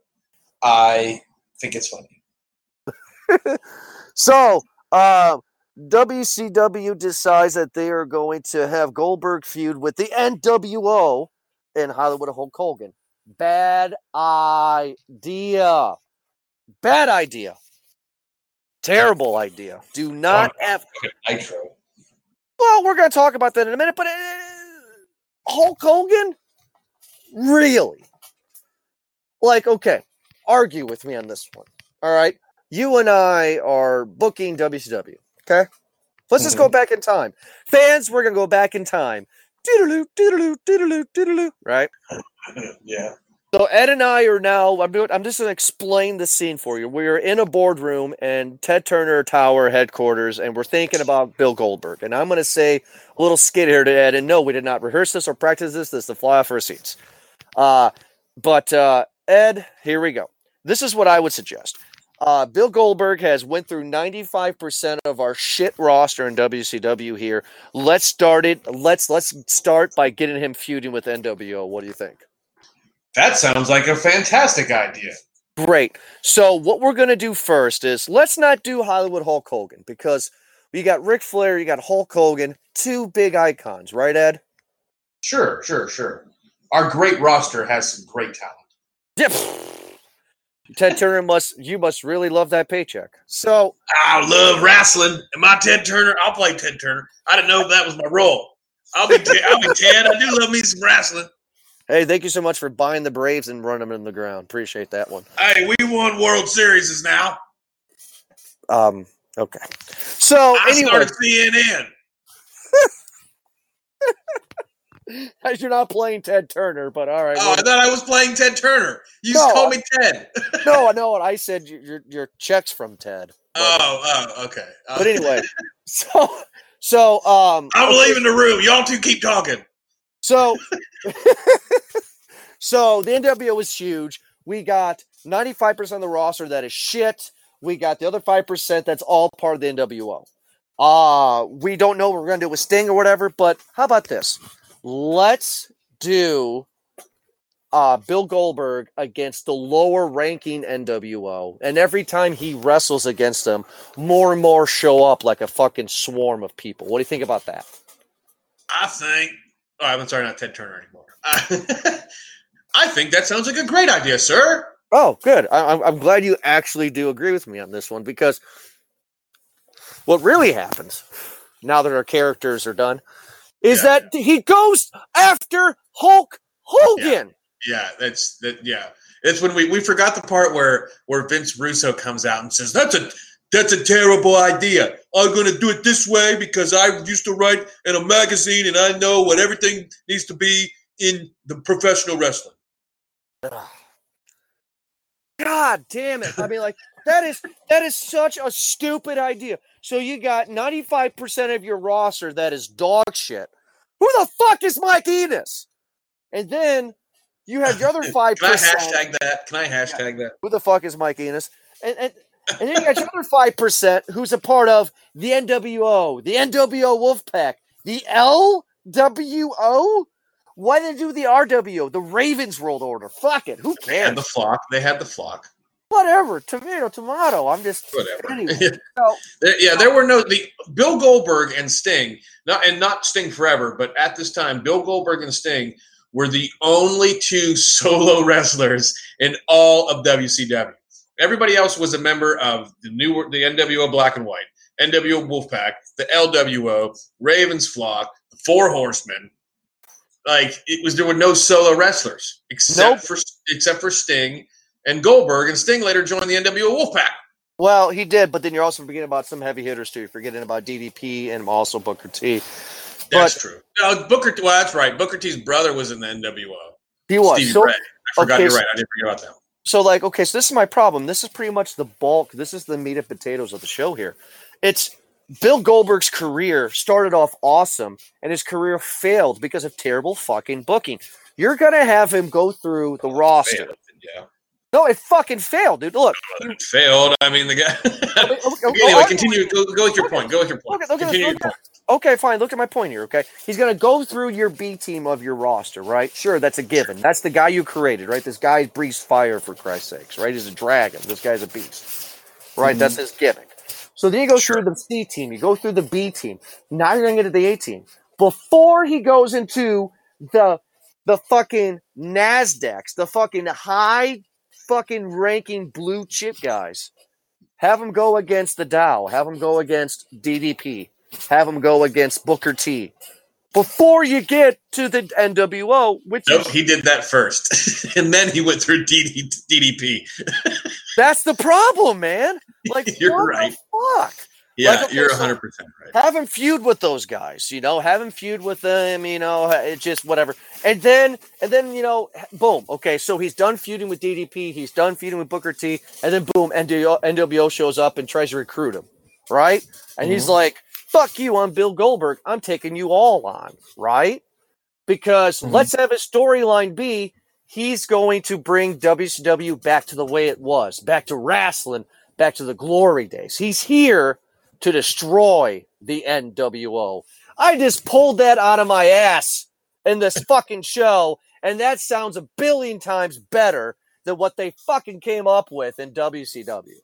I think it's funny. <laughs> So, um, WCW decides that they are going to have Goldberg feud with the NWO in Hollywood Hulk Hogan. Bad idea. Bad idea. Terrible idea. Do not have. Nitro. Well, we're going to talk about that in a minute, but uh, Hulk Hogan? Really? Like, okay, argue with me on this one. All right. You and I are booking WCW. Okay. Let's just go back in time. Fans, we're going to go back in time. Doodaloo, doodaloo, doodaloo, doodaloo. Right. <laughs> yeah. So Ed and I are now. I'm doing. I'm just gonna explain the scene for you. We are in a boardroom and Ted Turner Tower headquarters, and we're thinking about Bill Goldberg. And I'm gonna say a little skit here to Ed. And no, we did not rehearse this or practice this. This is the fly off our seats. Uh, but uh, Ed, here we go. This is what I would suggest. Uh, Bill Goldberg has went through 95% of our shit roster in WCW here. Let's start it. Let's let's start by getting him feuding with NWO. What do you think? That sounds like a fantastic idea. Great. So what we're gonna do first is let's not do Hollywood Hulk Hogan because you got Ric Flair, you got Hulk Hogan, two big icons, right, Ed? Sure, sure, sure. Our great roster has some great talent. Yep. Ted Turner must you must really love that paycheck. So I love wrestling. Am I Ted Turner? I'll play Ted Turner. I didn't know that was my role. I'll be Ted. I'll be Ted. I do love me some wrestling. hey, thank you so much for buying the Braves and running them in the ground. Appreciate that one. Hey, we won World Series now. Um, okay. So I anyway, started CNN. <laughs> <laughs> you're not playing Ted Turner, but all right. Oh, I thought I was playing Ted Turner. You No, just called me Ted. <laughs> no, I <laughs> know what I said. Your your, your checks from Ted. But- Oh, oh, okay. Uh, but anyway, so So um, I'm leaving the room. Y'all two keep talking. So, so the NWO was huge. We got 95% of the roster that is shit. We got the other 5% that's all part of the NWO. Uh, we don't know what we're going to do with Sting or whatever, but how about this? Let's do uh, Bill Goldberg against the lower ranking NWO. And every time he wrestles against them, more and more show up like a fucking swarm of people. What do you think about that? I think. Oh, I'm sorry, not Ted Turner anymore. <laughs> I think that sounds like a great idea, sir. Oh, good. I, I'm, I'm glad you actually do agree with me on this one because what really happens now that our characters are done is Yeah. that he goes after Hulk Hogan. Yeah, that's that. Yeah, it's when we we forgot the part where where Vince Russo comes out and says that's a that's a terrible idea. I'm going to do it this way because I used to write in a magazine and I know what everything needs to be in the professional wrestling. God damn it. I mean, like, that is that is such a stupid idea. So you got 95% of your roster that is dog shit. Who the fuck is Mike Enos? And then you have your other 5%. <laughs> Can I hashtag that? Can I hashtag that? who the fuck is Mike Enos? And and, and then you got your other five percent who's a part of the NWO, the NWO Wolfpack, the LWO. Why did they do the RWO, the Ravens World Order? Fuck it, who cares? the flock. They had the flock. Whatever, tomato, tomato. I'm just Whatever. Anyway, <laughs> so yeah, there were no the Bill Goldberg and Sting, not and not Sting forever, but at this time, Bill Goldberg and Sting were the only two <laughs> solo wrestlers in all of WCW. Everybody else was a member of the new the NWO Black and White, NWO Wolfpack, the LWO, Ravens Flock, the Four Horsemen. Like it was, there were no solo wrestlers except Nope. for except for Sting and Goldberg, and Sting later joined the NWO Wolfpack. well, he did, but then you're also forgetting about some heavy hitters too. You're forgetting about DDP and also Booker T. That's But- true. No, Booker. Well, that's right. Booker T's brother was in the NWO. He was Stevie so Ray. I forgot. okay, you're right. I didn't forget about that. so like okay so this is my problem this is pretty much the bulk this is the meat and potatoes of the show here it's bill goldberg's career started off awesome and his career failed because of terrible fucking booking. You're gonna have him go through the roster. Failed. Yeah, no it fucking failed dude. Look. It failed. I mean, the guy. <laughs> okay, okay, anyway, continue. Go, go with your point. Go with your point. Okay, continue your point. okay fine. Look at my point here okay? He's gonna go through your b team of your roster right? Sure that's a given. That's the guy you created right? This guy breathes fire for christ's sakes right? He's a dragon. This guy's a beast right? Mm-hmm. That's his gimmick so then you go Sure. through the c team you go through the b team now you're gonna get to the a team before he goes into the the fucking nasdaqs the fucking high fucking ranking blue chip guys have him go against the dow have him go against ddp have him go against Booker T. Before you get to the NWO, which Nope, is he did that first, <laughs> and then he went through DD, DDP. <laughs> that's the problem, man. Like <laughs> You're what right. the fuck? Yeah, Like, okay, you're so- 100 percent right. Have him feud with those guys, you know. Have him feud with them, you know. It just whatever, and then and then you know, boom. Okay, so he's done feuding with DDP. He's done feuding with Booker T, and then boom, NWO, NWO shows up and tries to recruit him, right? And he's Mhm. like, "Fuck you, I'm Bill Goldberg. I'm taking you all on, right?" Because Mhm. let's have his storyline be he's going to bring WCW back to the way it was, back to wrestling, back to the glory days. He's here to destroy the NWO. I just pulled that out of my ass in this <laughs> fucking show, and that sounds a billion times better than what they fucking came up with in WCW.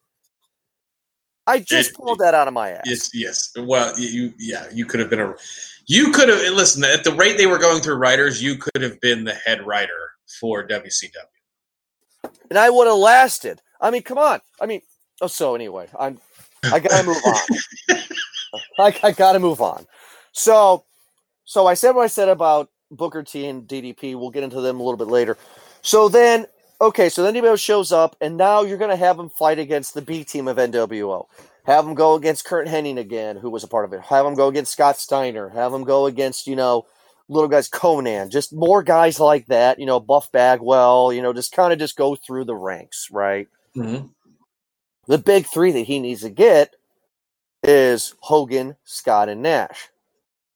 I just It- pulled that out of my ass. Yes, yes. Well, you, yeah, you could have been a. You could have listen at the rate they were going through writers. You could have been the head writer for WCW. and I would have lasted. I mean, come on. I mean, oh, so anyway, I'm, I gotta move on. <laughs> I, I gotta move on. So, so I said what I said about Booker T and DDP. We'll get into them a little bit later. So then, okay, so then NWO shows up, and now you're gonna have him fight against the B team of NWO. Have him go against Curt Hennig again, who was a part of it. Have him go against Scott Steiner. Have him go against, you know, little guys Konnan. Just more guys like that, you know, Buff Bagwell, you know, just kind of just go through the ranks, right? Mm-hmm. The big three that he needs to get is Hogan, Scott, and Nash.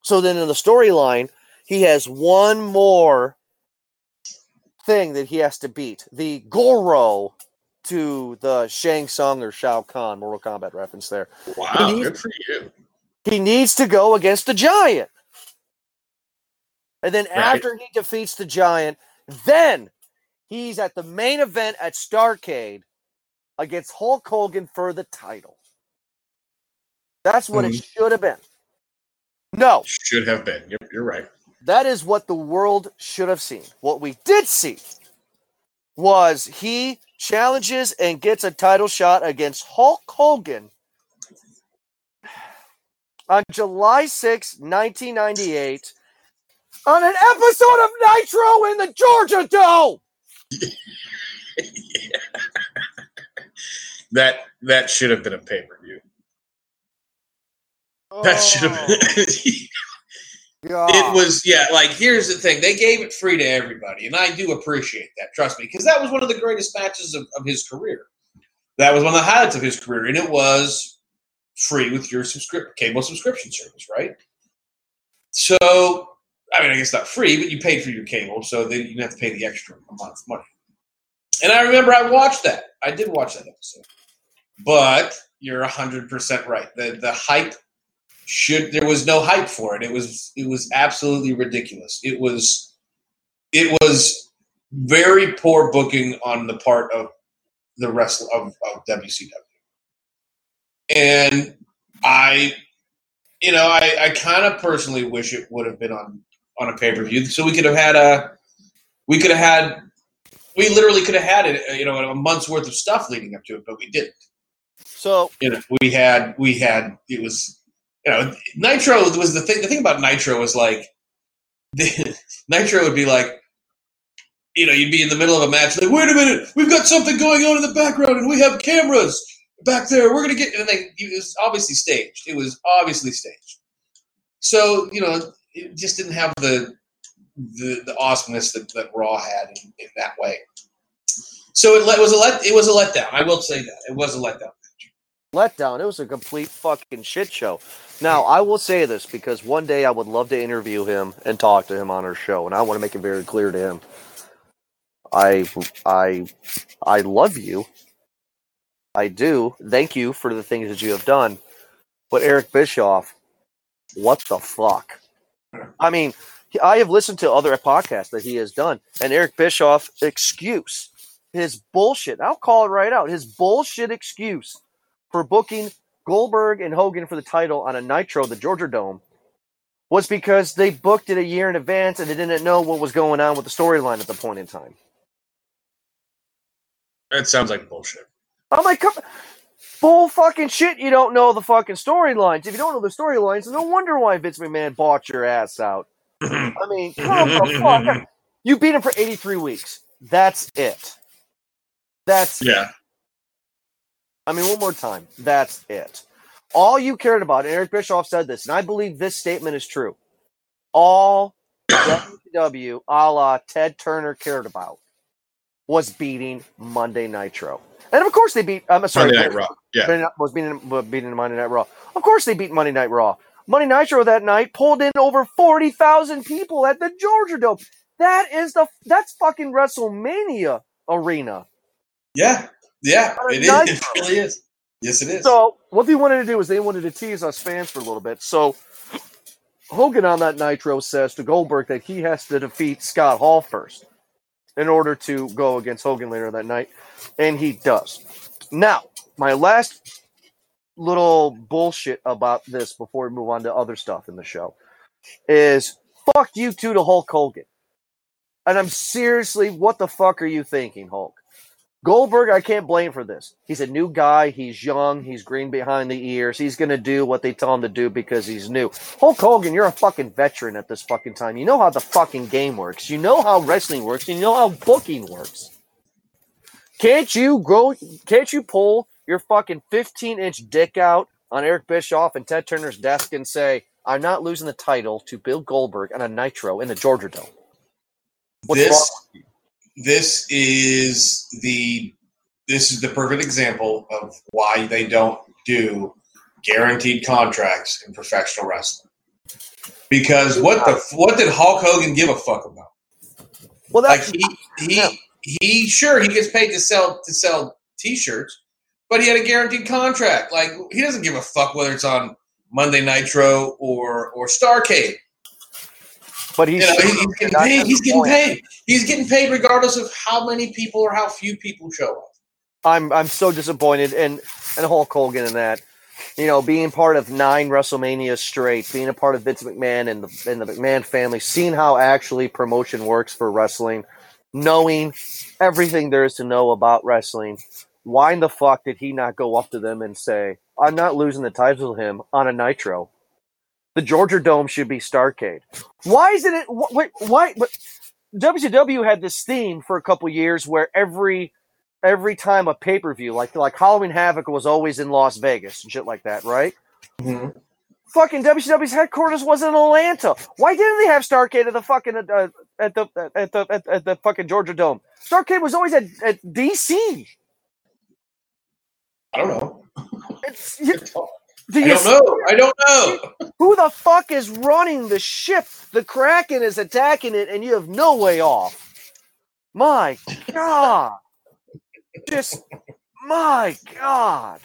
So then in the storyline, he has one more thing that he has to beat the Goro to the Shang Tsung or Shao Kahn Mortal Kombat reference there. Wow, He needs- good for you. He needs to go against the Giant. And then Right. after he defeats the Giant, then he's at the main event at Starcade against Hulk Hogan for the title. That's what it mm-hmm. should have been. No, Should have been. Yep, you're right. that is what the world should have seen. What we did see was he challenges and gets a title shot against Hulk Hogan on July 6, 1998, on an episode of Nitro in the Georgia Dome. <laughs> That that should have been a pay per view. That should have. been. Oh, <laughs> it was yeah. Like here's the thing: they gave it free to everybody, and I do appreciate that. Trust me, because that was one of the greatest matches of, of his career. That was one of the highlights of his career, and it was free with your subscrip- cable subscription service, right? So, I mean, I guess not free, but you paid for your cable, so then you have to pay the extra amount of money. And I remember I watched that. I did watch that episode. But you're hundred percent right. The the hype should there was no hype for it. It was it was absolutely ridiculous. It was it was very poor booking on the part of the rest of, of WCW. And I you know, I, I kind of personally wish it would have been on on a pay per view, so we could have had a we could have had we literally could have had it, you know, a month's worth of stuff leading up to it, but we didn't. So You know, we had we had it was you know Nitro was the thing. The thing about Nitro was like <laughs> Nitro would be like. You know, you'd be in the middle of a match, like, wait a minute, we've got something going on in the background, and we have cameras back there. We're gonna get, and they, it was obviously staged. It was obviously staged. So you know, it just didn't have the the, the awesomeness that, that Raw had in, in that way. So it, let, was a let it was a letdown. I will say that it was a letdown. Letdown. It was a complete fucking shit show. Now, I will say this because one day I would love to interview him and talk to him on our show, and I want to make it very clear to him. I, I, I love you. I do. Thank you for the things that you have done. But Eric Bischoff, what the fuck? I mean, I have listened to other podcasts that he has done, and Eric Bischoff excuse his bullshit. I'll call it right out. His bullshit excuse for booking Goldberg and Hogan for the title on a Nitro, the Georgia Dome, was because they booked it a year in advance and they didn't know what was going on with the storyline at the point in time. That sounds like bullshit. I'm like, come, bull fucking shit. You don't know the fucking storylines. If you don't know the storylines, no wonder why Vince McMahon bought your ass out. I mean, <laughs> come the fuck. You beat him for 83 weeks. That's it. That's yeah, I mean, one more time. That's it. All you cared about, and Eric Bischoff said this, and I believe this statement is true. All WCW a la Ted Turner cared about was beating Monday Nitro. And of course they beat, I'm sorry, Monday Night Raw. Yeah, was beating, beating Monday Night Raw. Of course they beat Monday Night Raw. Monday Nitro that night pulled in over 40,000 people at the Georgia Dome. That is the, that's fucking WrestleMania arena. yeah, yeah. It is. It really is. Yes, it is. So what they wanted to do is they wanted to tease us fans for a little bit. So Hogan on that Nitro says to Goldberg that he has to defeat Scott Hall first in order to go against Hogan later that night, and he does. Now, my last little bullshit about this before we move on to other stuff in the show is fuck you two to Hulk Hogan. And I'm seriously, what the fuck are you thinking, Hulk? Goldberg, I can't blame for this. He's a new guy. He's young. He's green behind the ears. He's going to do what they tell him to do because he's new. Hulk Hogan, you're a fucking veteran at this fucking time. You know how the fucking game works. You know how wrestling works. You know how booking works. Can't you grow? Can't you pull your fucking 15 inch dick out on Eric Bischoff and Ted Turner's desk and say, "I'm not losing the title to Bill Goldberg on a Nitro in the Georgia Dome"? What's This- wrong? This is the this is the perfect example of why they don't do guaranteed contracts in professional wrestling. Because what the what did Hulk Hogan give a fuck about? Well, Like that's he he Yeah. he sure he gets paid to sell to sell T-shirts, but he had a guaranteed contract. Like he doesn't give a fuck whether it's on Monday Nitro or or Starcade. But You he's, know, he- he's getting paid. He's getting paid. He's getting paid regardless of how many people or how few people show up. I'm I'm so disappointed and and Hulk Hogan in that. You know, being part of nine WrestleManias straight, being a part of Vince McMahon and the and the McMahon family, seeing how actually promotion works for wrestling, knowing everything there is to know about wrestling. Why in the fuck did he not go up to them and say, "I'm not losing the title to him on a Nitro"? The Georgia Dome should be Starcade. Why isn't it? Wait, why? But WCW had this theme for a couple years where every every time a pay per view, like like Halloween Havoc was always in Las Vegas and shit like that, right? Fucking WCW's headquarters was in Atlanta. Why didn't they have Starcade at the fucking uh, at the at the at, at the fucking Georgia Dome? Starcade was always at, at DC. I don't know. It's, you, do I don't know. I don't know. <laughs> who the fuck is running the ship? The Kraken is attacking it, and you have no way off. My God. Just, my God.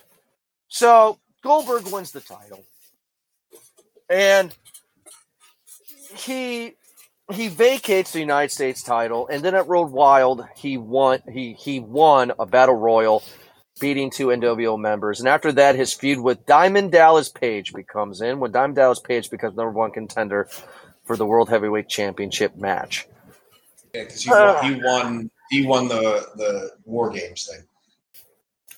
So, Goldberg wins the title. And he he vacates the United States title, and then at Road Wild, he won he he won a battle royal, beating two NWO members. And after that, his feud with Diamond Dallas Page becomes in when Diamond Dallas Page becomes number one contender for the World Heavyweight Championship match. Yeah, because he, won- he won. He won the the War Games thing.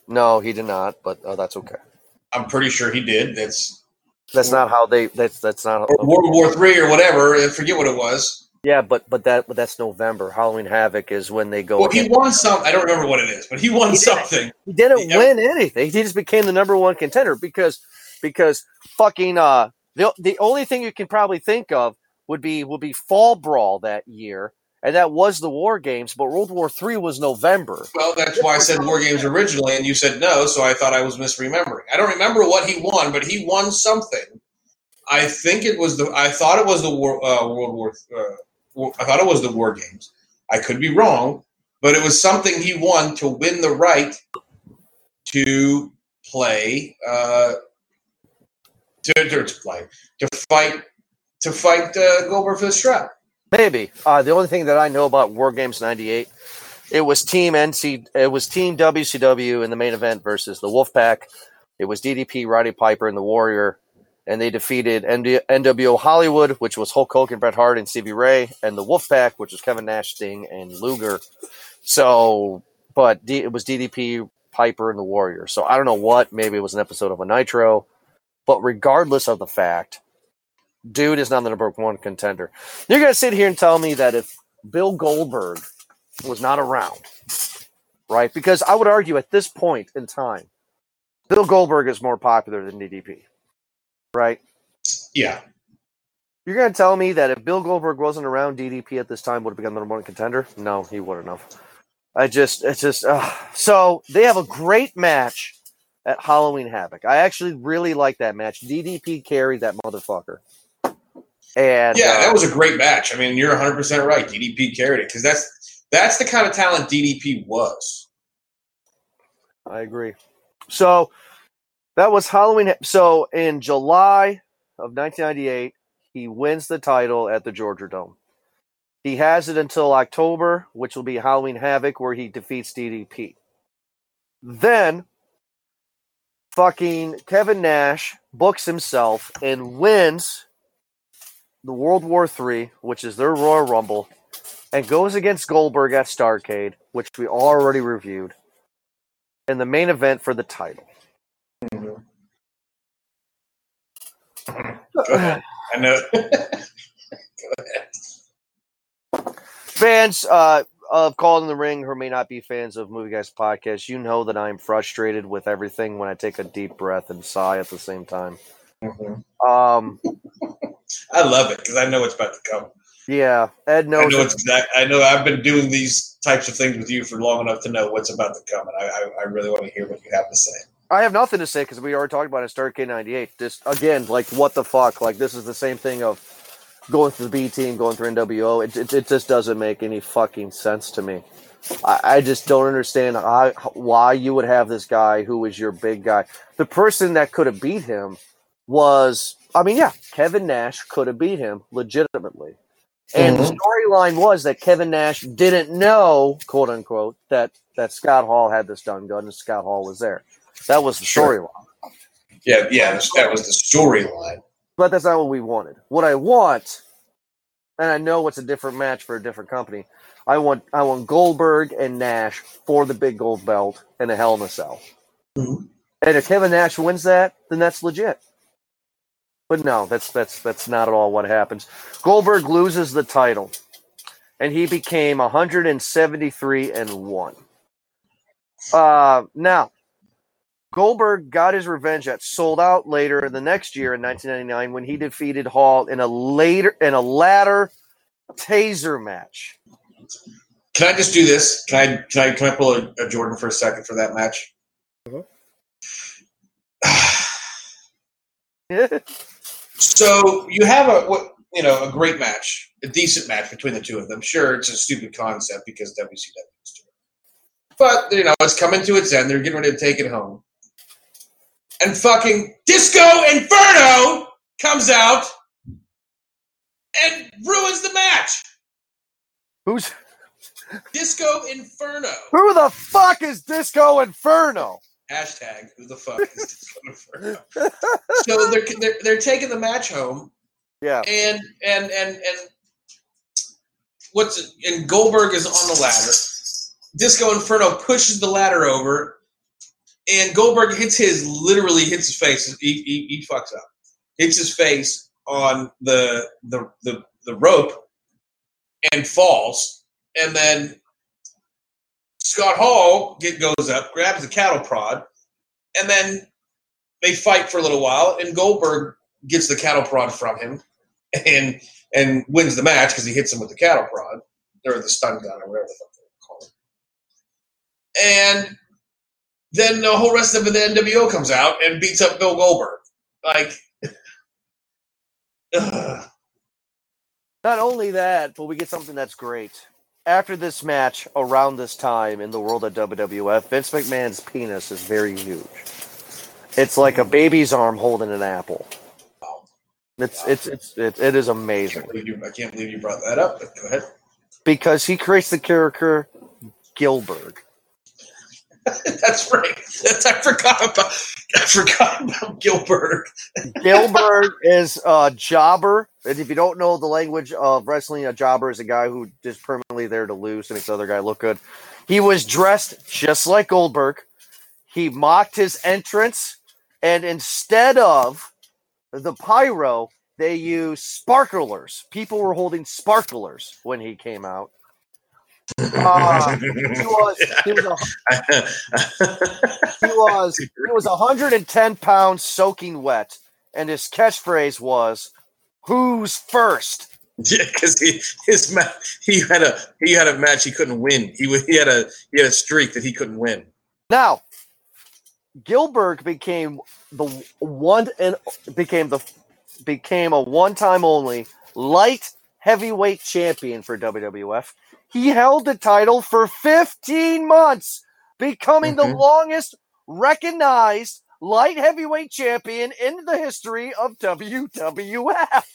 No, he did not, but uh, that's okay. I'm pretty sure he did. That's That's not how they. That's that's not. or World War Three or whatever. I forget what it was. Yeah, but but that but that's November. Halloween Havoc is when they go. Well, he won some. I don't remember what it is, but he won He something. He didn't win anything. He just became the number one contender because because fucking uh the the only thing you can probably think of would be would be Fall Brawl that year, and that was the War Games. But World War Three was November. Well, that's why I said War Games originally, and you said no, so I thought I was misremembering. I don't remember what he won, but he won something. I think it was the. I thought it was the war, uh, World War. Uh, War- I thought it was the War Games. I could be wrong, but it was something he won to win the right to play. Uh, to, to, to play to fight to fight uh, Goldberg for the strap. Maybe uh, the only thing that I know about War Games '98, it was Team NC, it was Team WCW in the main event versus the Wolfpack. It was DDP, Roddy Piper, and the Warrior, and they defeated NWO Hollywood, which was Hulk Hogan, Bret Hart, and Stevie Ray, and the Wolfpack, which was Kevin Nash, Sting, and Luger. So, but D- it was DDP, Piper, and the Warrior. So I don't know what. Maybe it was an episode of a Nitro, but regardless of the fact, dude is not the number one contender. You're going to sit here and tell me that if Bill Goldberg was not around, right? Because I would argue at this point in time, Bill Goldberg is more popular than DDP, right? Yeah, You're going to tell me that if Bill Goldberg wasn't around, DDP at this time would have become the number one contender? No, he wouldn't have. I just, it's just, uh, so they have a great match at Halloween Havoc. I actually really like that match. DDP carried that motherfucker. And yeah, uh, that was a great match. I mean, you're 100 percent right. DDP carried it because that's that's the kind of talent DDP was. I agree. So that was Halloween. So in July of 1998, he wins the title at the Georgia Dome. He has it until October, which will be Halloween Havoc, where he defeats DDP. Then, fucking Kevin Nash books himself and wins the World War III, which is their Royal Rumble, and goes against Goldberg at Starcade, which we already reviewed in the main event for the title. Go ahead. <laughs> I know. <laughs> Fans uh, of Call in the Ring who may not be fans of Movie Guys Podcast, you know that I'm frustrated with everything when I take a deep breath and sigh at the same time. Um, I love it because I know it's about to come. yeah, Ed I know it. it's exact. I know I've been doing these types of things with you for long enough to know what's about to come, and I, I, I really want to hear what you have to say. I have nothing to say because we already talked about it. Starcade ninety eight. Just again, like what the fuck? Like this is the same thing of going through the B team, going through NWO. It, it, it just doesn't make any fucking sense to me. I, I just don't understand how, why you would have this guy who was your big guy. The person that could have beat him was, I mean, yeah, Kevin Nash could have beat him legitimately. And the mm-hmm. storyline was that Kevin Nash didn't know, quote unquote, that that Scott Hall had this stun gun and Scott Hall was there. That was the Sure. storyline. Yeah, yeah, that was the storyline. But that's not what we wanted. What I want, and I know it's a different match for a different company. I want I want Goldberg and Nash for the big gold belt and a Hell in a Cell. Mhm. And if Kevin Nash wins that, then that's legit. But no, that's that's that's not at all what happens. Goldberg loses the title, and he became 173 and one. Uh, now Goldberg got his revenge at Souled Out later in the next year in 1999 when he defeated Hall in a later in a ladder taser match. Can I just do this? Can I can I can I pull a, a Jordan for a second for that match? Uh-huh. <sighs> So you have a what you know a great match, a decent match between the two of them. Sure, it's a stupid concept because WCW is doing but you know it's coming to its end. They're getting ready to take it home, and fucking Disco Inferno comes out and ruins the match. Who's Disco Inferno. who the fuck is Disco Inferno? Hashtag who the fuck is Disco Inferno? so they're, they're they're taking the match home, Yeah, and and and and what's it, and Goldberg is on the ladder. Disco Inferno pushes the ladder over, and Goldberg hits his literally hits his face. He, he, he fucks up, hits his face on the the the, the rope, and falls. And then Scott Hall get, goes up, grabs the cattle prod, and then they fight for a little while, and Goldberg gets the cattle prod from him, and and wins the match because he hits him with the cattle prod or the stun gun or whatever the fuck they call it. And then the whole rest of the NWO comes out and beats up Bill Goldberg. Like, ugh. <sighs> Not only that, but we get something that's great. After this match, around this time in the world of WWF, Vince McMahon's penis is very huge. It's like a mm. baby's arm holding an apple. It's it's it's it, it is I amazing can't, you, I can't believe you brought that up. But go ahead. because he creates the character Gillberg. <laughs> That's right. That's I forgot about. I forgot about Gillberg. <laughs> Gillberg is a jobber, and if you don't know the language of wrestling, a jobber is a guy who is permanently there to lose and makes the other guy look good. He was dressed just like Goldberg. He mocked his entrance, and instead of the pyro, they used sparklers. People were holding sparklers when he came out. Uh, <laughs> he was he was a he was he was 110 pounds soaking wet, and his catchphrase was, "Who's first? <laughs> Yeah, because he his ma- he had a he had a match he couldn't win. He he had a he had a streak that he couldn't win. Now, Gillberg became the one and became the became a one-time only light heavyweight champion for WWF. He held the title for 15 months, becoming the Mhm. longest recognized light heavyweight champion in the history of WWF.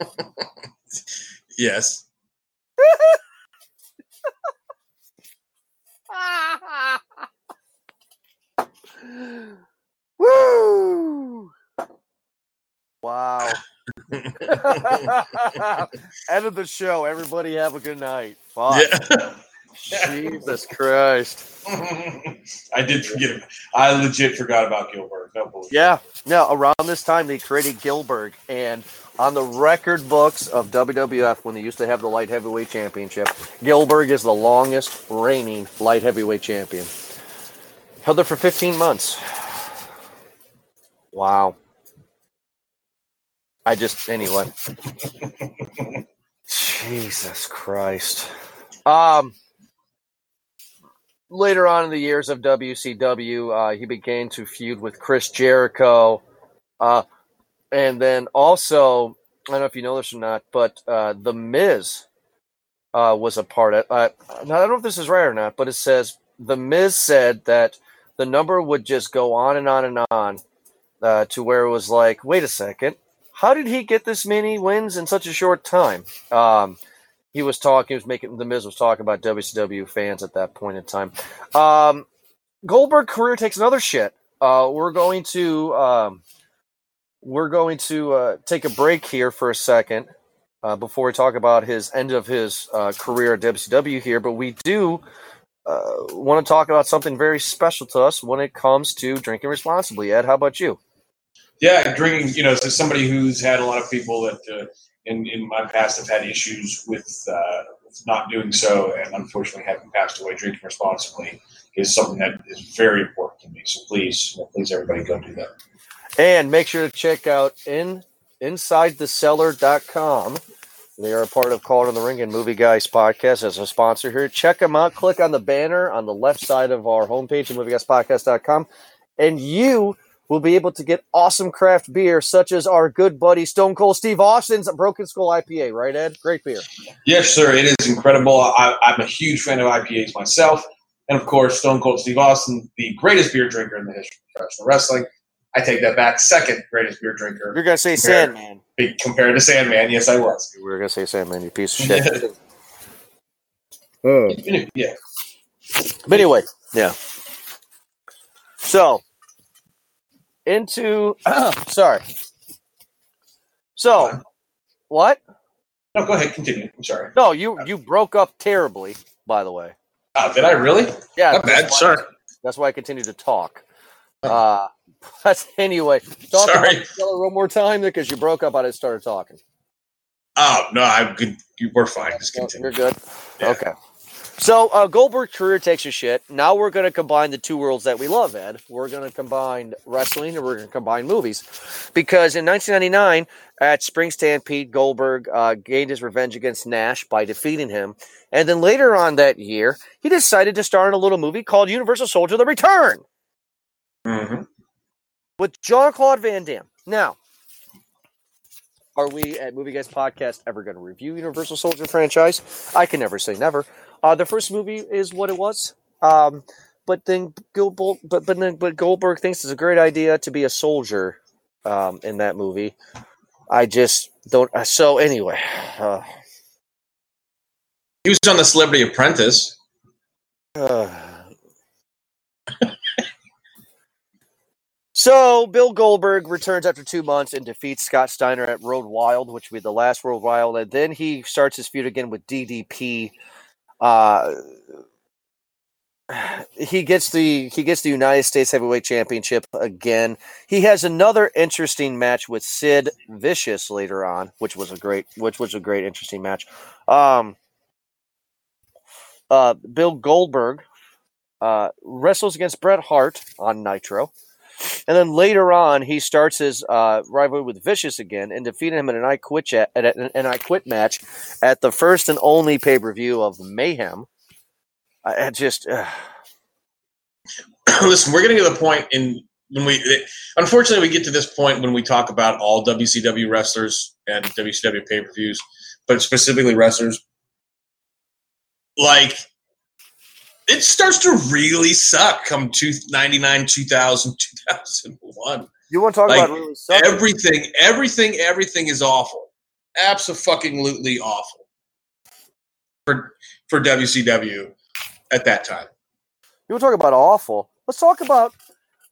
<laughs> Yes. <laughs> Woo! Wow. <laughs> End of the show. Everybody have a good night. Fuck. Yeah. Jesus Christ. <laughs> I did forget. I legit forgot about Gillberg. No bullshit. Yeah. No, around this time they created Gillberg and on the record books of WWF when they used to have the light heavyweight championship, Gillberg is the longest reigning light heavyweight champion. Held it for 15 months. Wow. I just anyway. Jesus Christ. Um later on in the years of WCW, uh, he began to feud with Chris Jericho. Uh, and then also, I don't know if you know this or not, but uh, The Miz uh, was a part of uh, now, I don't know if this is right or not, but it says The Miz said that the number would just go on and on and on uh, to where it was like, wait a second, how did he get this many wins in such a short time? Um, he was talking, he was making, The Miz was talking about WCW fans at that point in time. Um, Goldberg career takes another shit. Uh, we're going to um, we're going to uh, take a break here for a second uh, before we talk about his end of his uh, career at WCW here. But we do uh, want to talk about something very special to us when it comes to drinking responsibly. Ed, how about you? Yeah, drinking. You know, as somebody who's had a lot of people that uh, in in my past have had issues with, uh, not doing so, and unfortunately having passed away, drinking responsibly is something that is very important to me. So please, please, everybody, go do that. And make sure to check out in insidethecellar.com. They are a part of Call It in the Ring and Movie Guys podcast as a sponsor here. Check them out. Click on the banner on the left side of our homepage at movieguyspodcast.com, and you will be able to get awesome craft beer such as our good buddy Stone Cold Steve Austin's Broken Skull IPA. Right, Ed? Great beer. Yes, sir. It is incredible. I, I'm a huge fan of IPAs myself. And of course, Stone Cold Steve Austin, the greatest beer drinker in the history of professional wrestling. I take that back. Second greatest beer drinker. You're gonna say compared, Sandman. Compared to Sandman, yes, I was. We were gonna say Sandman, you piece of shit. oh. <laughs> Yeah. But anyway, yeah. So into <clears throat> sorry. So what? No, go ahead. Continue. I'm sorry. No, you you broke up terribly. By the way. Oh, did I really? Yeah. Not bad. Why, that's why I continue to talk. Uh, <laughs> but anyway, talk Sorry. one more time because you broke up. I just started talking. Oh no, I'm good. You We're fine. Just continue. You're good. Yeah. Okay. So uh, Goldberg's career takes a shit. Now we're going to combine the two worlds that we love, Ed. We're going to combine wrestling and we're going to combine movies, because in 1999 at Spring Stampede, Goldberg uh, gained his revenge against Nash by defeating him, and then later on that year he decided to star in a little movie called Universal Soldier: The Return hmm with Jean Claude Van Damme. Now, are we at Movie Guys Podcast ever going to review Universal Soldier franchise? I can never say never. Uh, the first movie is what it was, um, but then Goldberg, but but then but Goldberg thinks it's a great idea to be a soldier um, in that movie. I just don't. Uh, so anyway, uh, He was on the Celebrity Apprentice. Uh, <sighs> so Bill Goldberg returns after two months and defeats Scott Steiner at Road Wild, which will be the last Road Wild, and then he starts his feud again with DDP. Uh, he gets the he gets the United States Heavyweight Championship again. He has another interesting match with Sid Vicious later on, which was a great which was a great interesting match. Um, uh, Bill Goldberg uh, wrestles against Bret Hart on Nitro. And then later on, he starts his uh, rivalry with Vicious again and defeated him in an I Quit at an, an I Quit match at the first and only pay per view of Mayhem. I, I just uh, <clears throat> Listen, we're getting to the point in when we unfortunately we get to this point when we talk about all WCW wrestlers and WCW pay per views, but specifically wrestlers. Like it starts to really suck come two, 99, 2000, 2001. you want to talk Like, about really sucking? Everything, everything, everything is awful. Absolutely awful for for WCW at that time. You want to talk about awful? Let's talk about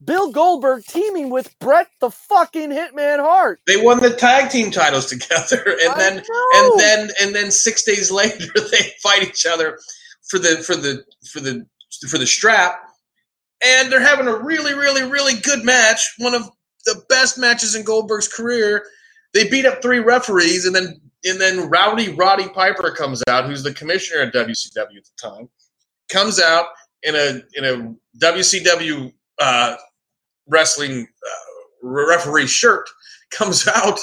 Bill Goldberg teaming with Bret the fucking Hitman Hart. They won the tag team titles <laughs> together, and I then know. and then and then six days <laughs> later they fight each other for the for the for the for the strap, and they're having a really really really good match, one of the best matches in Goldberg's career. They beat up three referees, and then and then Rowdy Roddy Piper comes out, who's the commissioner at WCW at the time, comes out in a in a WCW uh, wrestling uh, referee shirt, <laughs> comes out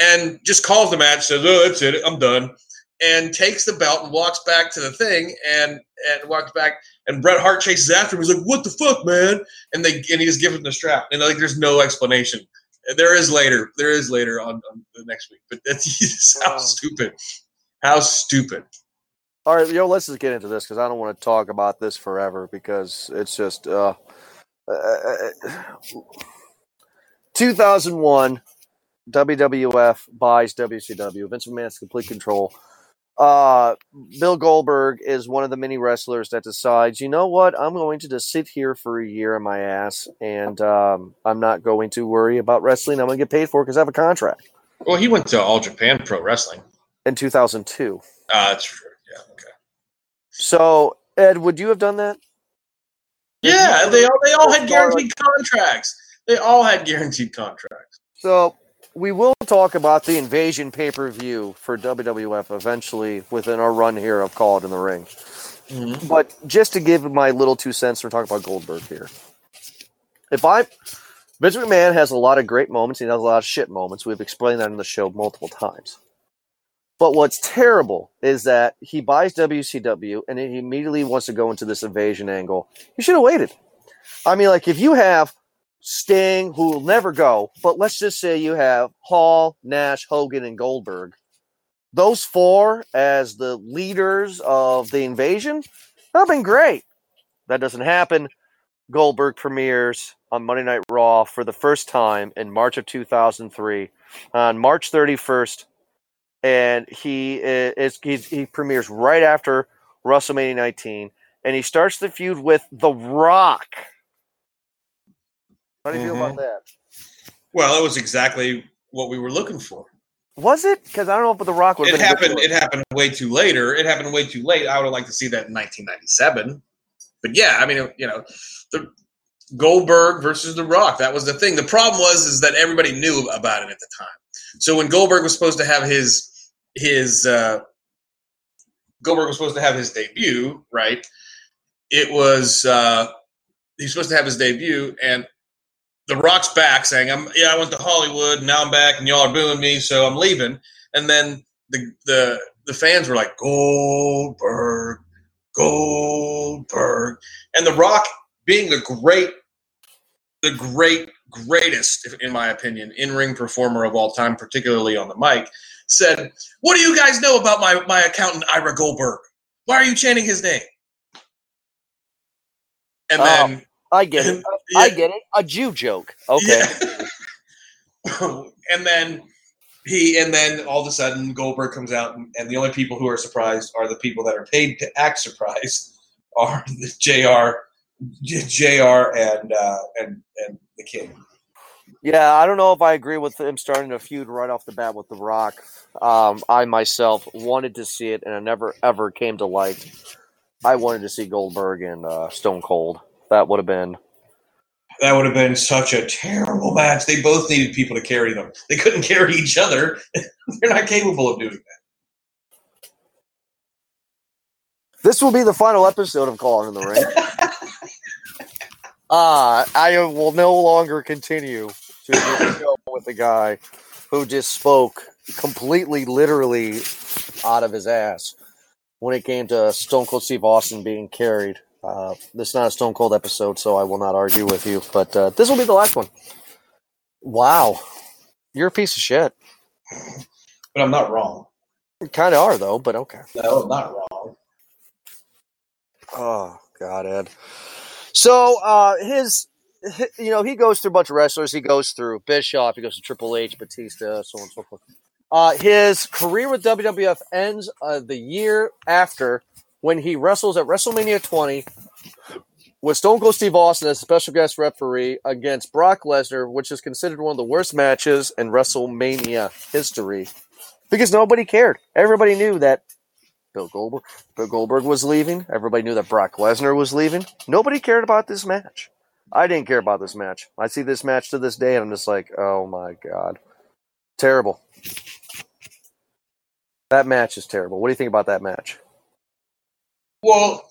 and just calls the match, says, "Oh, that's it, I'm done," and takes the belt and walks back to the thing and and walks back and Bret Hart chases after him. He's like, "What the fuck, man?" And they and he just gives him the strap, and like there's no explanation. There is later. There is later on, on the next week, but that's <laughs> how Wow. stupid. How stupid. All right, yo, let's just get into this because I don't want to talk about this forever because it's just uh, uh, 2001 WWF buys WCW. Vince McMahon's complete control. Uh, Bill Goldberg is one of the many wrestlers that decides, you know what, I'm going to just sit here for a year on my ass and um, I'm not going to worry about wrestling. I'm going to get paid for it because I have a contract Well, he went to All Japan Pro Wrestling. in 2002. Uh, that's true. Yeah. Okay. So, Ed, would you have done that? Yeah, they all they all had guaranteed contracts. They all had guaranteed contracts. So we will talk about the invasion pay per view for WWF eventually within our run here of Call It in the Ring. Mm-hmm. But just to give my little two cents, we're talking about Goldberg here. If I Vince McMahon has a lot of great moments, he has a lot of shit moments. We've explained that in the show multiple times. But what's terrible is that he buys WCW and he immediately wants to go into this invasion angle. He should have waited. I mean, like if you have Sting, who will never go, but let's just say you have Hall, Nash, Hogan, and Goldberg. Those four as the leaders of the invasion, that have been great. That doesn't happen. Goldberg premieres on Monday Night Raw for the first time in March of 2003 on March 31st, and he is he, he premieres right after WrestleMania 19, and he starts the feud with The Rock. How do you feel about that? Well, it was exactly what we were looking for. Was it? Because I don't know if The Rock would. It happened. It happened way too later. It happened way too late. I would have liked to see that in 1997. But yeah, I mean, you know, the Goldberg versus The Rock. That was the thing. The problem was is that everybody knew about it at the time. So when Goldberg was supposed to have his his uh, Goldberg was supposed to have his debut, right? It was uh, he was supposed to have his debut, and The Rock's back saying, "I'm yeah, I went to Hollywood, and now I'm back, and y'all are booing me, so I'm leaving." And then the the the fans were like, "Goldberg, Goldberg," and The Rock, being the great, the great, greatest, in my opinion, in ring performer of all time, particularly on the mic, said, "What do you guys know about my my accountant Ira Goldberg? Why are you chanting his name?" And Oh, then I get it. <laughs> I get it. A Jew joke. Okay. Yeah. <laughs> and then he, and then all of a sudden Goldberg comes out, and, and the only people who are surprised are the people that are paid to act surprised <laughs> are the J.R. J.R. and uh, and and the King. Yeah, I don't know if I agree with him starting a feud right off the bat with The Rock. Um, I myself wanted to see it, and it never ever came to light. I wanted to see Goldberg and uh, Stone Cold. That would have been. That would have been such a terrible match. They both needed people to carry them. They couldn't <laughs> carry each other. <laughs> They're not capable of doing that. This will be the final episode of Calling in the Ring. <laughs> uh, I will no longer continue to show with a guy who just spoke completely, literally out of his ass when it came to Stone Cold Steve Austin being carried. Uh, this is not a Stone Cold episode, so I will not argue with you. But uh, this will be the last one. Wow, you're a piece of shit. But I'm not wrong. You kind of are though, but okay. No, I'm not wrong. Oh God, Ed. So uh, his, hi- you know, he goes through a bunch of wrestlers. He goes through Bischoff. He goes to Triple H, Batista, so on and so forth. Uh, his career with WWF ends uh, the year after when he wrestles at WrestleMania 20 with Stone Cold Steve Austin as a special guest referee against Brock Lesnar, which is considered one of the worst matches in WrestleMania history because nobody cared. Everybody knew that Bill Goldberg, Bill Goldberg was leaving. Everybody knew that Brock Lesnar was leaving. Nobody cared about this match. I didn't care about this match. I see this match to this day, and I'm just like, oh my god, terrible. That match is terrible. What do you think about that match? Well,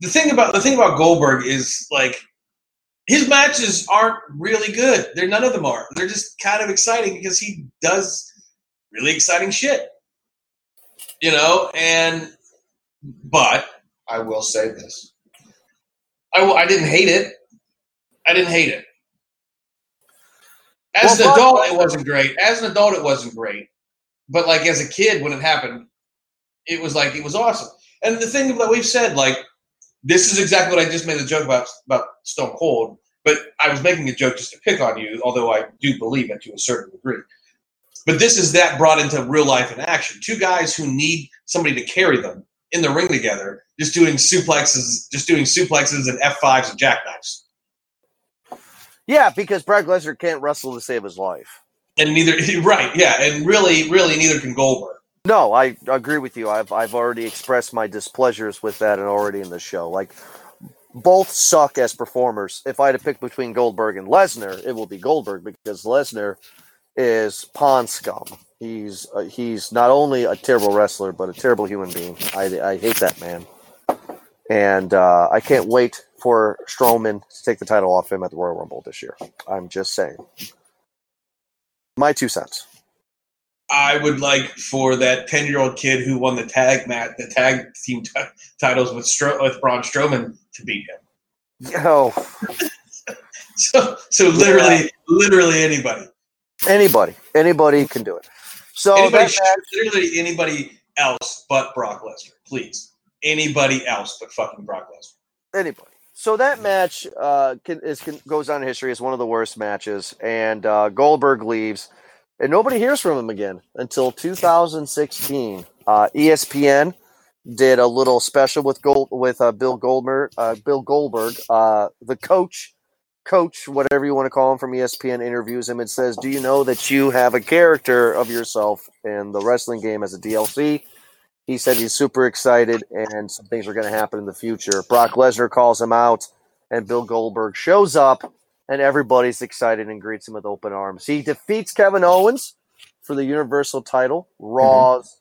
the thing about the thing about Goldberg is like his matches aren't really good. They're none of them are. They're just kind of exciting because he does really exciting shit. You know, and but I will say this. I, I didn't hate it. I didn't hate it. As Well, an adult, it wasn't great. As an adult, it wasn't great. But like as a kid, when it happened, it was like it was awesome. And the thing that we've said, like this is exactly what I just made a joke about about Stone Cold. But I was making a joke just to pick on you, although I do believe it to a certain degree. But this is that brought into real life and action. Two guys who need somebody to carry them in the ring together, just doing suplexes, just doing suplexes and F fives and jackknives. Yeah, because Brock Lesnar can't wrestle to save his life. And neither <laughs> right, yeah, and really, really neither can Goldberg. No, I agree with you. I've I've already expressed my displeasures with that and already in the show. Like both suck as performers. If I had to pick between Goldberg and Lesnar, it will be Goldberg because Lesnar is pawn scum. He's uh, he's not only a terrible wrestler but a terrible human being. I I hate that man, and uh, I can't wait for Strowman to take the title off him at the Royal Rumble this year. I'm just saying. My two cents. I would like for that ten year old kid who won the tag mat, the tag team t- titles with Stro- with Braun Strowman to beat him. Oh, <laughs> So, so literally, literally anybody, anybody, anybody can do it. So anybody, that literally anybody else but Brock Lesnar, please. Anybody else but fucking Brock Lesnar. anybody. So that match uh, can, is can, goes in history as one of the worst matches, and uh, Goldberg leaves, and nobody hears from him again until 2016. Uh, ESPN did a little special with Gold with uh, Bill Goldberg, uh, Bill Goldberg, uh, the coach, coach, whatever you want to call him from ESPN, interviews him and says, "Do you know that you have a character of yourself in the wrestling game as a DLC?" He said he's super excited and some things are going to happen in the future. Brock Lesnar calls him out, and Bill Goldberg shows up, and everybody's excited and greets him with open arms. He defeats Kevin Owens for the Universal title, Raw's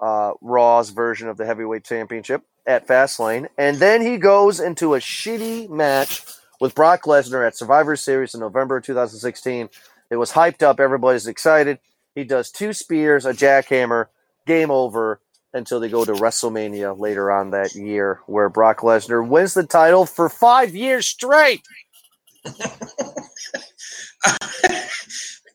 uh, Raw's version of the heavyweight championship at Fastlane, and then he goes into a shitty match with Brock Lesnar at Survivor Series in November 2016. It was hyped up, everybody's excited. He does two spears, a jackhammer, game over until they go to WrestleMania later on that year, where Brock Lesnar wins the title for five years straight. <laughs>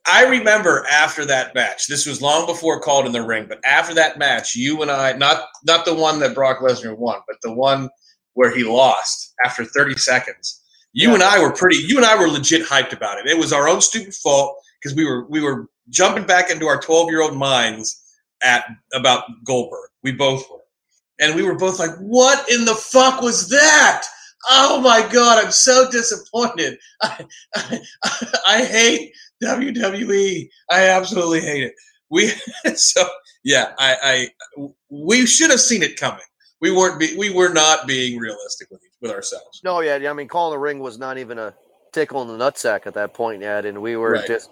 I remember after that match. This was long before called in the ring, but after that match, you and I not not the one that Brock Lesnar won, but the one where he lost after 30 seconds. You Yeah. and I were pretty. You and I were legit hyped about it. It was our own stupid fault because we were we were jumping back into our 12 year old minds at about Goldberg. We both were, and we were both like, "What in the fuck was that?" Oh my god, I'm so disappointed. <laughs> I, I, I hate WWE. I absolutely hate it. We <laughs> so yeah. I, I we should have seen it coming. We weren't. Be, we were not being realistic with with ourselves. No, yeah, I mean, calling the ring was not even a tickle in the nutsack at that point yet, and we were Right. just.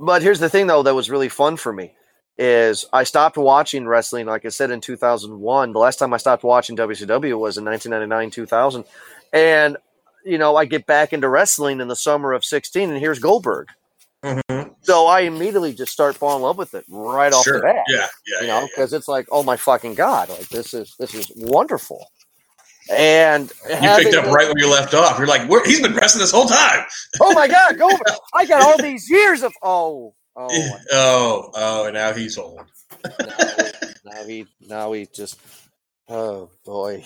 But here's the thing, though, that was really fun for me is I stopped watching wrestling, like I said, in 2001. The last time I stopped watching WCW was in 1999, 2000, and you know I get back into wrestling in the summer of 16, and here's Goldberg. Mm-hmm. So I immediately just start falling in love with it right off Sure. the bat. Yeah. Yeah. you yeah, know, yeah. because it's like, oh my fucking god, like this is this is wonderful. And You picked up right where you left off. You're like, he's been wrestling this whole time. oh my god, <laughs> go! I got all these years of oh <laughs> oh. oh, oh, and now he's old. <laughs> now he now he just oh boy.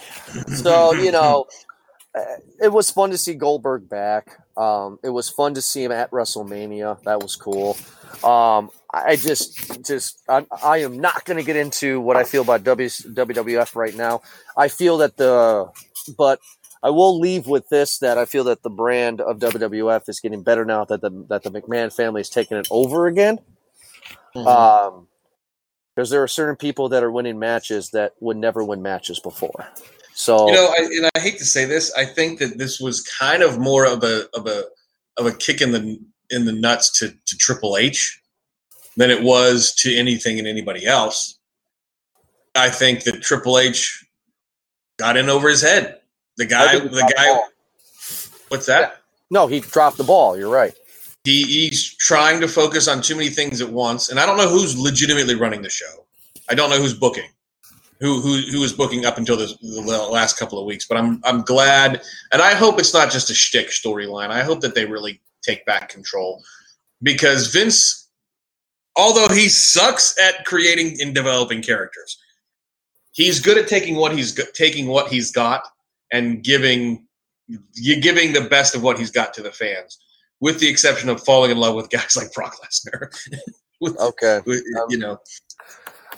So you know, <laughs> uh, it was fun to see Goldberg back. Um, it was fun to see him at WrestleMania. That was cool. Um, I just just I, I am not going to get into what I feel about w, WWF right now. I feel that the but I will leave with this that I feel that the brand of WWF is getting better now that the that the McMahon family is taking it over again. Um, because there are certain people that are winning matches that would never win matches before. So You know, I, and I hate to say this, I think that this was kind of more of a of a of a kick in the in the nuts to, to Triple H than it was to anything and anybody else. I think that Triple H got in over his head. The guy, the guy. ball. What's that? no, he dropped the ball. You're right. He, he's trying to focus on too many things at once, and I don't know who's legitimately running the show. I don't know who's booking. who who who was booking up until the, the last couple of weeks. But I'm I'm glad, and I hope it's not just a shtick storyline. I hope that they really take back control because Vince, although he sucks at creating and developing characters, he's good at taking what he's taking what he's got and giving you giving the best of what he's got to the fans, with the exception of falling in love with guys <laughs> like Brock Lesnar. <laughs> with, Okay. with, Um, you know,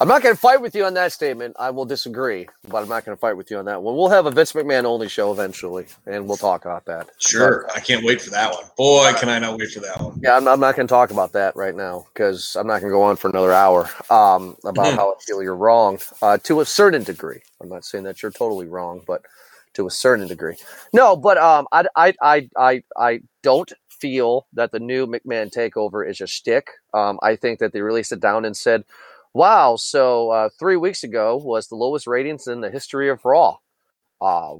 I'm not going to fight with you on that statement. I will disagree, but I'm not going to fight with you on that one. We'll have a Vince McMahon only show eventually, and we'll talk about that. sure. I can't wait for that one. Boy, can I not wait for that one. Yeah, I'm, I'm not going to talk about that right now because I'm not going to go on for another hour um, about Mhm. how I feel you're wrong uh, to a certain degree. I'm not saying that you're totally wrong, but to a certain degree. No, but um, I, I, I, I, I don't feel that the new McMahon takeover is a shtick. Um, I think that they really sit down and said, "Wow, so uh, three weeks ago was the lowest ratings in the history of Raw. Uh,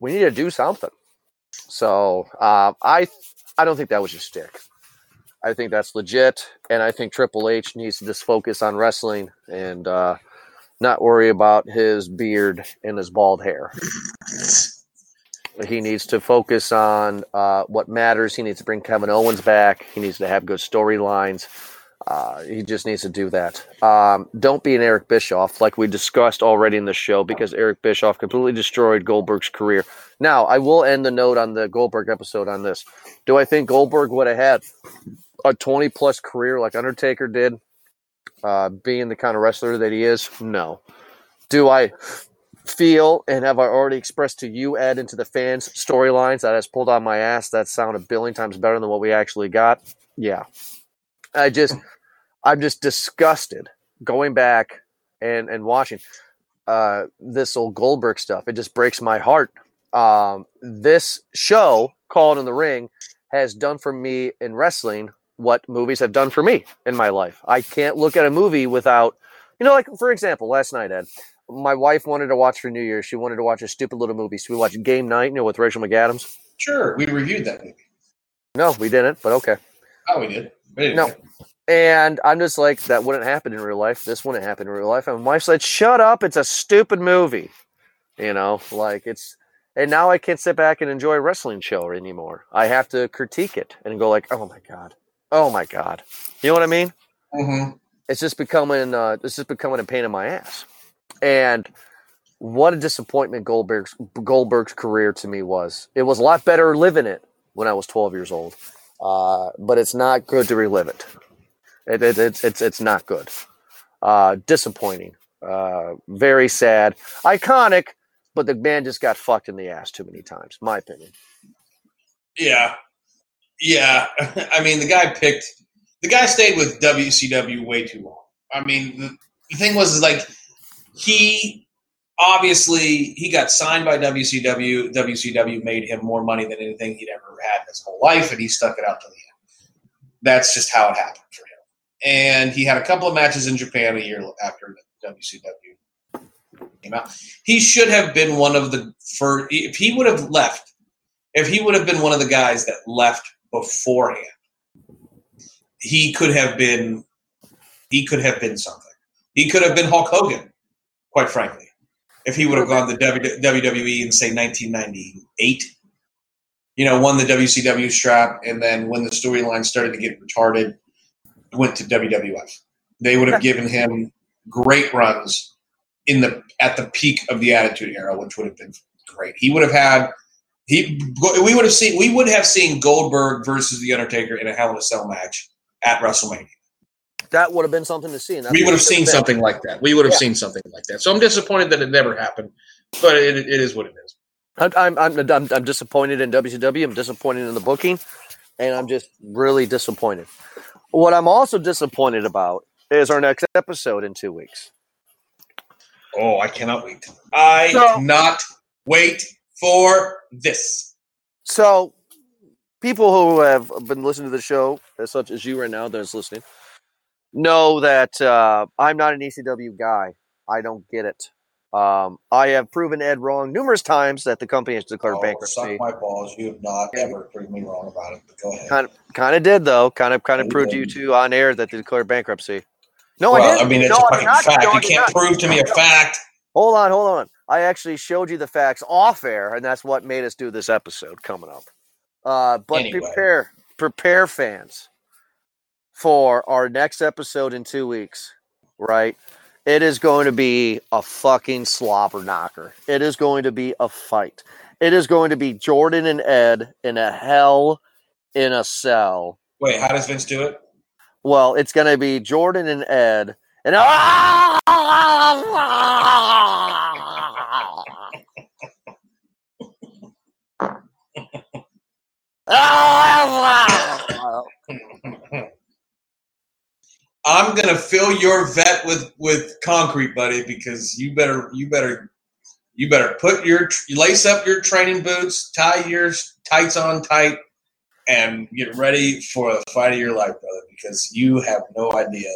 we need to do something." So uh, I, I don't think that was a shtick. I think that's legit, and I think Triple H needs to just focus on wrestling and uh, not worry about his beard and his bald hair. He needs to focus on uh, what matters. He needs to bring Kevin Owens back. He needs to have good storylines. Uh, he just needs to do that. Um, don't be an Eric Bischoff, like we discussed already in the show, because Eric Bischoff completely destroyed Goldberg's career. Now, I will end the note on the Goldberg episode on this. Do I think Goldberg would have had a 20 plus career like Undertaker did, uh, being the kind of wrestler that he is? No. Do I feel and have I already expressed to you, Ed, into the fans' storylines that has pulled on my ass that sound a billion times better than what we actually got? Yeah. I just, I'm just disgusted going back and, and watching uh, this old Goldberg stuff. It just breaks my heart. Um, this show, Called in the Ring, has done for me in wrestling what movies have done for me in my life. I can't look at a movie without, you know, like for example, last night, Ed, my wife wanted to watch for New Year's. She wanted to watch a stupid little movie. So we watched Game Night, you know, with Rachel McAdams. Sure, we reviewed that movie. No, we didn't, but okay. Oh, we did. We didn't. No. And I'm just like, that wouldn't happen in real life. This wouldn't happen in real life. And my wife said, shut up. It's a stupid movie. You know, like it's, and now I can't sit back and enjoy a wrestling show anymore. I have to critique it and go like, oh my God. Oh my God. You know what I mean? Mm-hmm. it's just becoming uh, it's just becoming a pain in my ass. And what a disappointment Goldberg's Goldberg's career to me was. It was a lot better living it when I was 12 years old, uh, but it's not good to relive it. It, it it's it's it's not good. Uh, disappointing. Uh, very sad. Iconic, but the man just got fucked in the ass too many times. My opinion. Yeah, yeah. <laughs> I mean, the guy picked. The guy stayed with WCW way too long. I mean, the, the thing was is like he obviously he got signed by WCW. WCW made him more money than anything he'd ever had in his whole life, and he stuck it out to the end. That's just how it happened for him. And he had a couple of matches in Japan a year after WCW came out. He should have been one of the first. If he would have left if he would have been one of the guys that left beforehand, he could have been he could have been something. He could have been Hulk Hogan, quite frankly, if he would have gone to WWE in say 1998. You know, won the WCW strap, and then when the storyline started to get retarded, went to WWF. They would have <laughs> given him great runs in the at the peak of the Attitude Era, which would have been great. He would have had he we would have seen we would have seen Goldberg versus the Undertaker in a Hell in a Cell match at WrestleMania. That would have been something to see. and We would have seen been. something like that. We would have Yeah. seen something like that. So I'm disappointed that it never happened, but it, it is what it is. I'm, I'm, I'm, I'm, I'm disappointed in WCW. I'm disappointed in the booking, and I'm just really disappointed. What I'm also disappointed about is our next episode in two weeks. Oh, I cannot wait. I So- cannot wait for this. So, people who have been listening to the show, as such as you right now that's listening, know that uh, I'm not an ECW guy. I don't get it. Um, I have proven Ed wrong numerous times that the company has declared Oh, bankruptcy. suck my balls. You have not ever proved me wrong about it. But go ahead. Kind of, kind of did though. Kind of, kind of You proved to you two on air that they declared bankruptcy. No, well, I didn't. I mean, it's no, a fucking fact. You can't not. prove to me a fact. Hold on, hold on. I actually showed you the facts off air, and that's what made us do this episode coming up. Uh, but Anyway. prepare, prepare fans for our next episode in two weeks. Right? It is going to be a fucking slobber knocker. It is going to be a fight. It is going to be Jordan and Ed in a hell in a cell. Wait, how does Vince do it? Well, it's going to be Jordan and Ed. And <laughs> <laughs> I'm gonna fill your vet with with concrete, buddy, because you better you better you better put your lace up your training boots, tie your tights on tight, and get ready for the fight of your life, brother, because you have no idea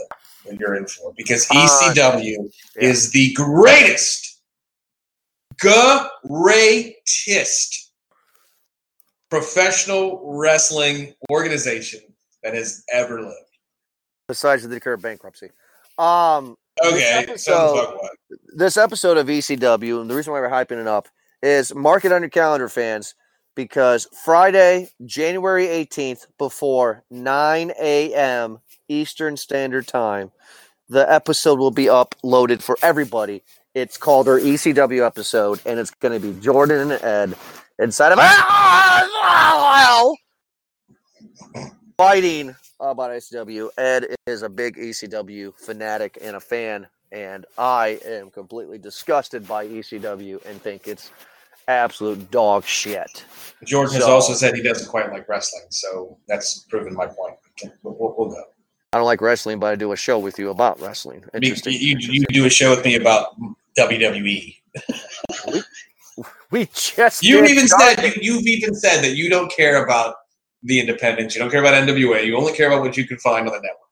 what you're in for. Because Uh, ECW yeah. is the greatest, greatest professional wrestling organization that has ever lived. besides the declare bankruptcy. Um, Okay, This so episode- this episode of ECW, and the reason why we're hyping it up is mark it on your calendar, fans, because Friday, January 18th, before 9 a.m. Eastern Standard Time, the episode will be uploaded for everybody. It's called our ECW episode, and it's going to be Jordan and Ed inside of fighting uh, about ECW. Ed is a big ECW fanatic and a fan, and I am completely disgusted by ECW and think it's absolute dog shit. Jordan has also said he doesn't quite like wrestling, so that's proven my point. We'll, we'll go. I don't like wrestling, but I do a show with you about wrestling. Interesting. You, you do a show with me about WWE. we just You did even said you, you've even said that you don't care about the independents. You don't care about NWA. You only care about what you can find on the network.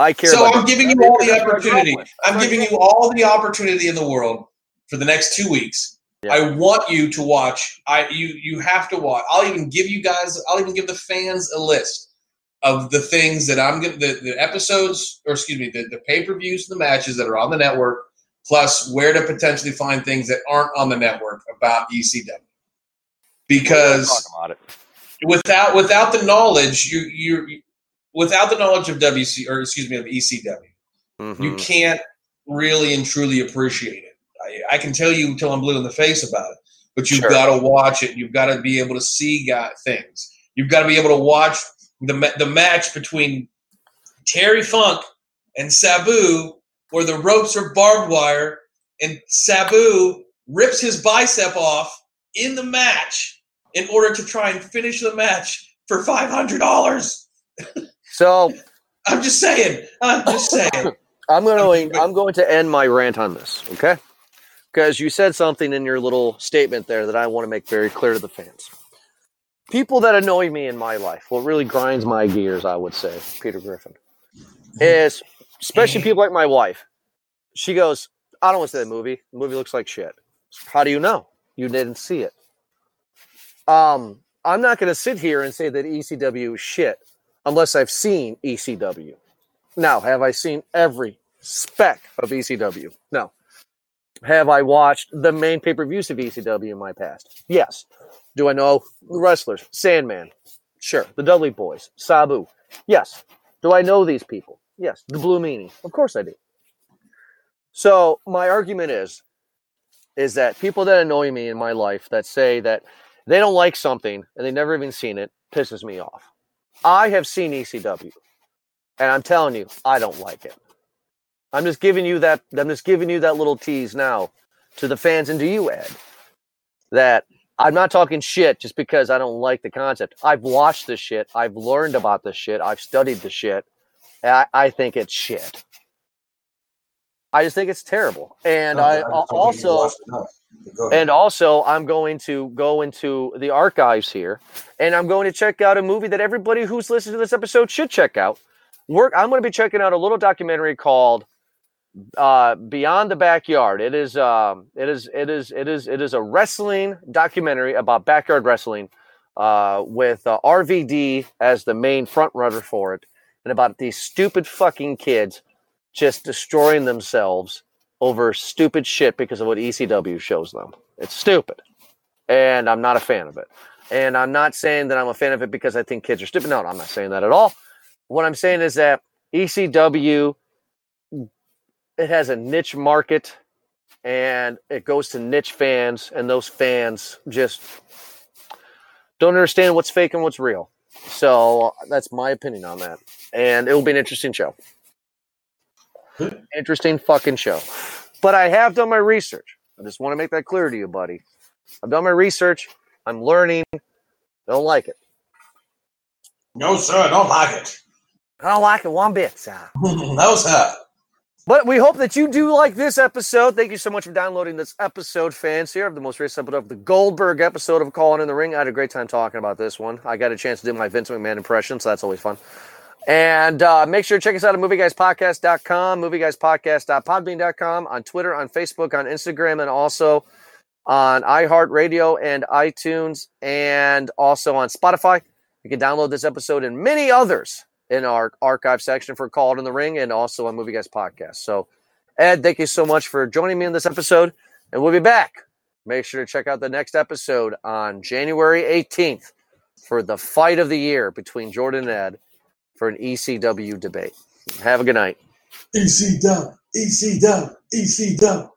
I care. So I'm giving you all the opportunity. I'm giving you all the opportunity in the world for the next two weeks. Yeah. I want you to watch. I you you have to watch. I'll even give you guys. I'll even give the fans a list of the things that I'm gonna the, the episodes or excuse me the, the pay per views the matches that are on the network, plus where to potentially find things that aren't on the network about ECW. Because about it. without without the knowledge, you you without the knowledge of WC or excuse me of ECW, you Mhm. can't really and truly appreciate it. I, I can tell you until I'm blue in the face about it, but you've Sure. got to watch it. You've got to be able to see got things. You've got to be able to watch the the match between Terry Funk and Sabu, where the ropes are barbed wire, and Sabu rips his bicep off in the match in order to try and finish the match for five hundred dollars. So <laughs> I'm just saying. I'm just saying. I'm going. I'm going to end my rant on this. Okay, because you said something in your little statement there that I want to make very clear to the fans. People that annoy me in my life, what really grinds my gears, I would say, Peter Griffin, is especially people like my wife. She goes, "I don't want to see that movie. The movie looks like shit." How do you know? You didn't see it. Um, I'm not going to sit here and say that ECW is shit unless I've seen ECW. Now, have I seen every speck of ECW? No. Have I watched the main pay per views of ECW in my past? Yes. Do I know the wrestlers? Sandman. Sure. The Dudley Boys. Sabu. Yes. Do I know these people? Yes. The Blue Meanie. Of course I do. So my argument is, is that people that annoy me in my life that say that they don't like something and they've never even seen it pisses me off. I have seen ECW. And I'm telling you, I don't like it. I'm just giving you that I'm just giving you that little tease now to the fans and to you, Ed. That I'm not talking shit just because I don't like the concept. I've watched the shit, I've learned about the shit, I've studied the shit. and I, I think it's shit. I just think it's terrible. And I, also and also, I'm going to go into the archives here, and I'm going to check out a movie that everybody who's listening to this episode should check out. Work. I'm going to be checking out a little documentary called uh, "Beyond the Backyard." It is. Um, it is. It is. It is. It is a wrestling documentary about backyard wrestling, uh, with uh, RVD as the main front runner for it, and about these stupid fucking kids just destroying themselves over stupid shit because of what ECW shows them. It's stupid. And I'm not a fan of it. And I'm not saying that I'm a fan of it because I think kids are stupid. No, I'm not saying that at all. What I'm saying is that ECW it has a niche market and it goes to niche fans and those fans just don't understand what's fake and what's real. So that's my opinion on that. And it will be an interesting show. <laughs> Interesting fucking show. But I have done my research. I just want to make that clear to you, buddy. I've done my research. I'm learning. Don't like it. No, sir, don't like it. I don't like it one bit, sir. <laughs> no, sir. But we hope that you do like this episode. Thank you so much for downloading this episode, fans, here of the most recent episode of the Goldberg episode of Calling in the Ring. I had a great time talking about this one. I got a chance to do my Vince McMahon impression, so that's always fun. And uh, make sure to check us out at movieguyspodcast.com, movieguyspodcast.podbean.com, on Twitter, on Facebook, on Instagram, and also on iHeartRadio and iTunes, and also on Spotify. You can download this episode and many others in our archive section for Called in the Ring and also on Movie Guys Podcast. So, Ed, thank you so much for joining me in this episode, and we'll be back. Make sure to check out the next episode on January 18th for the fight of the year between Jordan and Ed for an ECW debate. Have a good night. ECW, ECW, ECW.